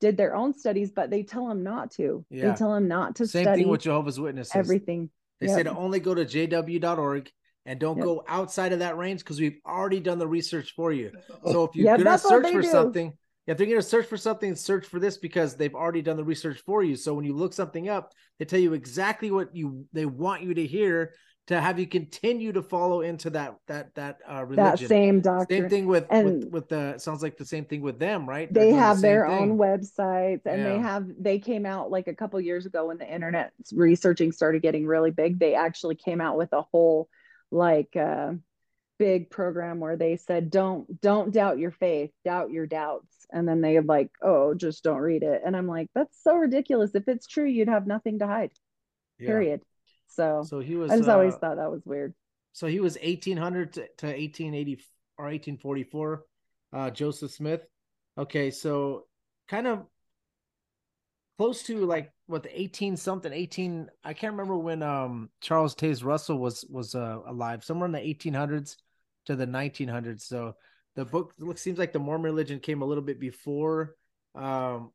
did their own studies, but they tell them not to. They tell them not to Same thing with Jehovah's Witnesses. everything. They Yep. say to only go to jw.org and don't Yep. go outside of that range because we've already done the research for you. So if you're Yep, gonna search for do. something, if they're gonna search for something, search for this because they've already done the research for you. So when you look something up, they tell you exactly what you they want you to hear to have you continue to follow into that that that uh religion. that same doctrine. Same thing with with And- with the sounds like the same thing with them, right? They're they doing the have their thing. own websites and they have they came out like a couple years ago when the internet researching started getting really big they actually came out with a whole like uh big program where they said don't don't doubt your faith doubt your doubts. And then they like oh just don't read it. And i'm like that's so ridiculous. If it's true you'd have nothing to hide. Yeah. period. So, So he was i just always uh, thought that was weird. so he was 1800 to, to 1880 or 1844 uh joseph smith. Okay so kind of close to like what the 18 something 18 i can't remember when um charles taze russell was was uh, alive somewhere in the 1800s to the 1900s so the book looks seems like the mormon religion came a little bit before um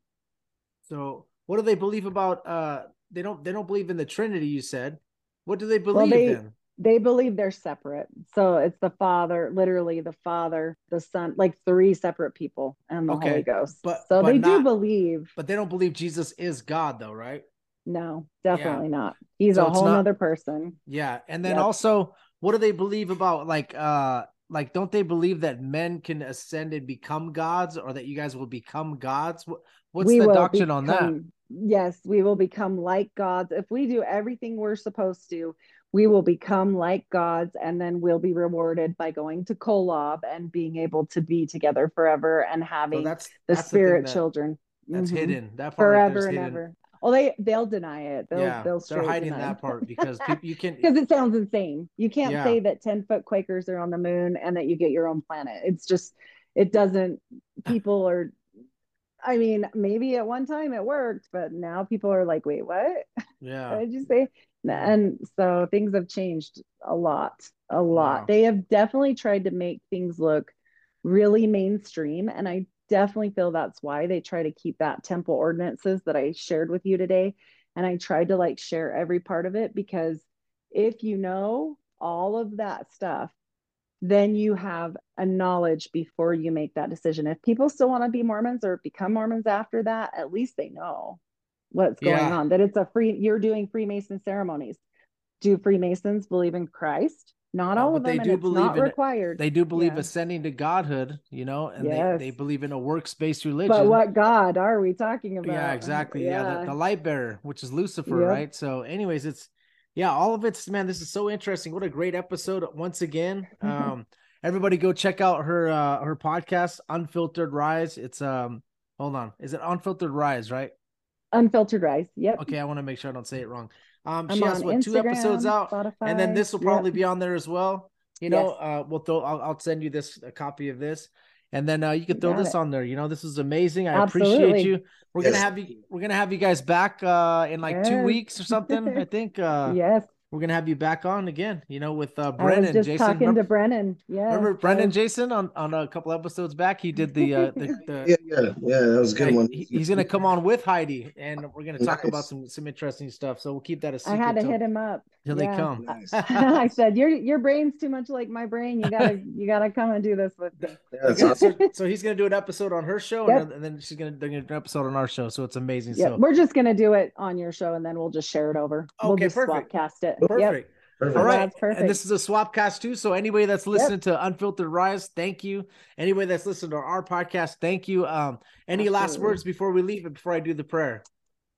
so what do they believe about uh they don't they don't believe in the trinity you said. What do they believe they- then? they believe they're separate. So it's the father literally the father the son like three separate people and the Okay, holy ghost. but- so but they do believe but they don't believe Jesus is God, though, right? no definitely not. He's So a whole not- nother person. Yeah, and then Yep. also, what do they believe about like, uh, like, don't they believe that men can ascend and become gods, or that you guys will become gods? What's We the doctrine on that? yes we will become like gods if we do everything we're supposed to we will become like gods and then we'll be rewarded by going to kolob and being able to be together forever and having that's the that's spirit that- children That's Mhm. hidden. That part right there forever and hidden. ever well they they'll deny it they'll yeah, they'll they're hiding that part because (laughs) people, you can't because it sounds insane. You can't Yeah. say that 10 foot Quakers are on the moon and that you get your own planet. It's just, it doesn't, (sighs) people are, I mean, maybe at one time it worked, but now people are like, wait, what? Yeah, What did you say? And so things have changed a lot, a lot. Wow. They have definitely tried to make things look really mainstream. And I definitely feel that's why they try to keep that temple ordinances that I shared with you today. And I tried to like share every part of it because if you know all of that stuff, then you have a knowledge before you make that decision. If people still want to be Mormons or become Mormons after that, at least they know what's going Yeah. on. That it's a free, you're doing Freemason ceremonies. Do Freemasons believe in Christ? Not all but of they them, and do believe not required. they do believe Yeah. ascending to godhood, you know, and they, they believe in a works-based religion. but what God are we talking about? yeah exactly yeah, the, the light bearer which is lucifer Yep. right so anyways it's yeah all of it's man this is so interesting what a great episode once again (laughs) um everybody go check out her uh her podcast unfiltered rise it's um hold on is it unfiltered rise right Unfiltered Rise. Yep. okay i want to make sure i don't say it wrong um I'm she has on what two episodes Instagram, out? And then this will Yep. probably be on there as well. You know Yes. uh we'll throw I'll, I'll send you this a copy of this. And then uh, you can throw got this it. on there. You know this is amazing. I appreciate you. We're gonna have you we're gonna have you guys back uh in like two weeks or something i (laughs) think uh yes. We're gonna have you back on again you know with uh I was brennan just jason talking remember, to Brennan. Yeah. remember brennan jason on on a couple episodes back he did the uh the, (laughs) the Yeah, yeah, yeah. That was a good yeah, one. he- he's gonna come on with heidi and we're gonna talk about some some interesting stuff so we'll keep that a I secret I had to till, hit him up. Till Yeah. they come Nice. (laughs) I said, "Your your brain's too much like my brain. You gotta you gotta come and do this with me." (laughs) Yeah, (laughs) awesome. so, so he's gonna do an episode on her show, Yep. and, then, and then she's gonna they're gonna do an episode on our show. So it's amazing. Yeah, so we're just gonna do it on your show, and then we'll just share it over. we'll just perfect. swapcast it. Yep. perfect. Perfect. All right, That's perfect. and this is a swapcast too. So anybody that's listening to Unfiltered Rise, thank you. Anybody that's listening to our podcast, thank you. Um, any last words before we leave and before I do the prayer?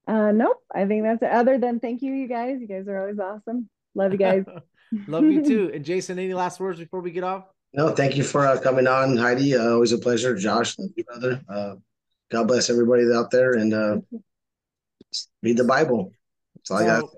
Uh, nope. I think that's it. Other than thank you, you guys. You guys are always awesome. Love you guys. (laughs) Love you too. And Jason, any last words before we get off? No, thank you for uh, coming on, Heidi. Uh, always a pleasure. Josh, thank you, brother. Uh, God bless everybody out there and uh, read the Bible. That's all I got. So,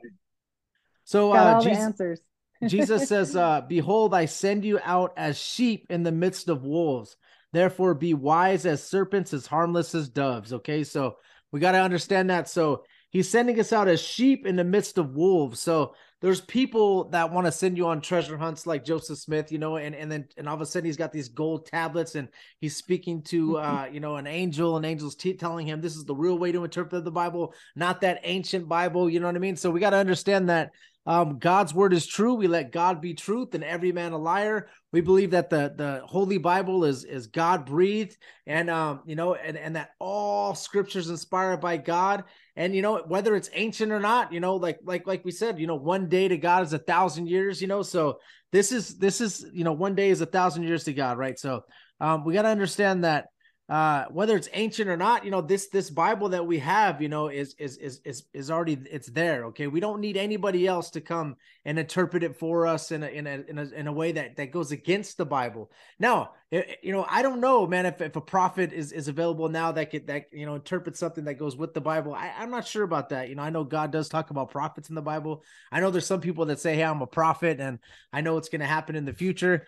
so Got uh, all the Jesus, answers. (laughs) Jesus says, uh, "Behold, I send you out as sheep in the midst of wolves." Therefore, be wise as serpents, as harmless as doves. Okay, so we got to understand that. So he's sending us out as sheep in the midst of wolves. So there's people that want to send you on treasure hunts like Joseph Smith, you know, and and then and all of a sudden he's got these gold tablets and he's speaking to (laughs) uh you know an angel and angels t- telling him this is the real way to interpret the Bible, not that ancient Bible, you know what I mean? So we got to understand that um, God's word is true. We let God be truth and every man a liar. We believe that the the Holy Bible is is God breathed, and um, you know, and and that all scriptures inspired by God. And you know, whether it's ancient or not, you know, like like like we said, you know, one day to God is a thousand years. You know, so this is this is you know, one day is a thousand years to God, right? So um, we got to understand that uh whether it's ancient or not you know this this bible that we have you know is is is is, is already it's there okay? We don't need anybody else to come and interpret it for us in a in a in a, in a way that that goes against the bible. Now i- you know i don't know man if, if a prophet is is available now that could that you know interpret something that goes with the bible. I, i'm not sure about that. You know i know god does talk about prophets in the bible. I know there's some people that say hey i'm a prophet and i know what's going to happen in the future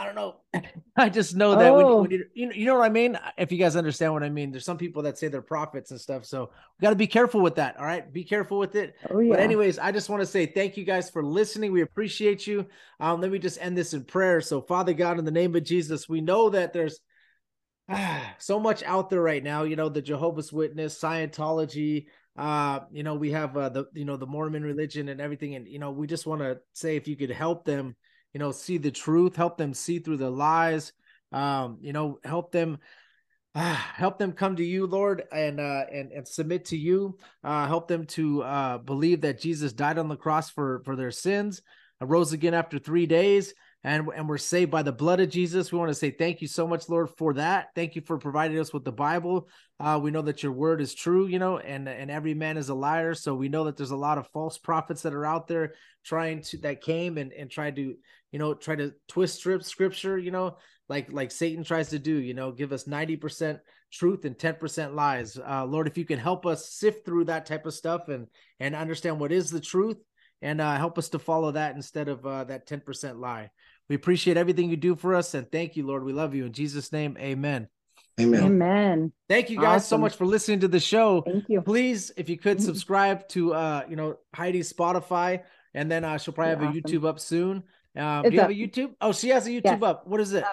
I don't know. (laughs) I just know that Oh. when you, you know, you know what I mean. If you guys understand what I mean, there's some people that say they're prophets and stuff. So we got to be careful with that. All right, be careful with it. Oh yeah. But anyways, I just want to say thank you guys for listening. We appreciate you. Um, let me just end this in prayer. So Father God, in the name of Jesus, we know that there's ah, (sighs) so much out there right now. You know, the Jehovah's Witness, Scientology. Uh, you know, we have uh, the you know the Mormon religion and everything, and you know, we just want to say if you could help them, you know, see the truth, help them see through the lies. Um, you know, help them Ah, help them come to you, Lord, and uh, and and submit to you. Uh, help them to uh, believe that Jesus died on the cross for for their sins, rose again after three days, and and we're saved by the blood of Jesus. We want to say thank you so much, Lord, for that. Thank you for providing us with the Bible. Uh, we know that your word is true, you know, and and every man is a liar. So we know that there's a lot of false prophets that are out there trying to that came and and tried to you know try to twist strip scripture, you know like like Satan tries to do, you know, give us 90% truth and 10% lies. Uh, Lord, if you can help us sift through that type of stuff and and understand what is the truth and uh, help us to follow that instead of uh, that 10% lie. We appreciate everything you do for us and thank you, Lord. We love you. In Jesus' name, amen. Amen. Amen. Thank you guys so much for listening to the show. Thank you. Please, if you could Mhm. subscribe to uh, you know, Heidi's Spotify, and then uh, she'll probably have a YouTube up soon. Um, do you have a YouTube? Oh, she has a YouTube Yes. up. What is it?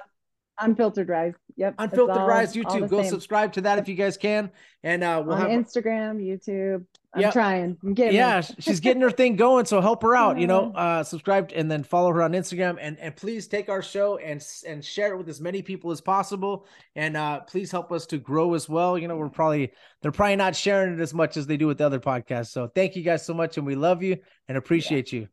Unfiltered Rise. Yep. Unfiltered all- Rise YouTube. Go same. subscribe to that if you guys can, and uh, we'll on have. Instagram, YouTube. I'm Yep. trying. I'm getting yeah, she's getting her thing going, so help her out. You know, (laughs) uh, subscribe and then follow her on Instagram, and and please take our show and and share it with as many people as possible, and uh, please help us to grow as well. You know, we're probably they're probably not sharing it as much as they do with the other podcasts. So thank you guys so much, and we love you and appreciate you.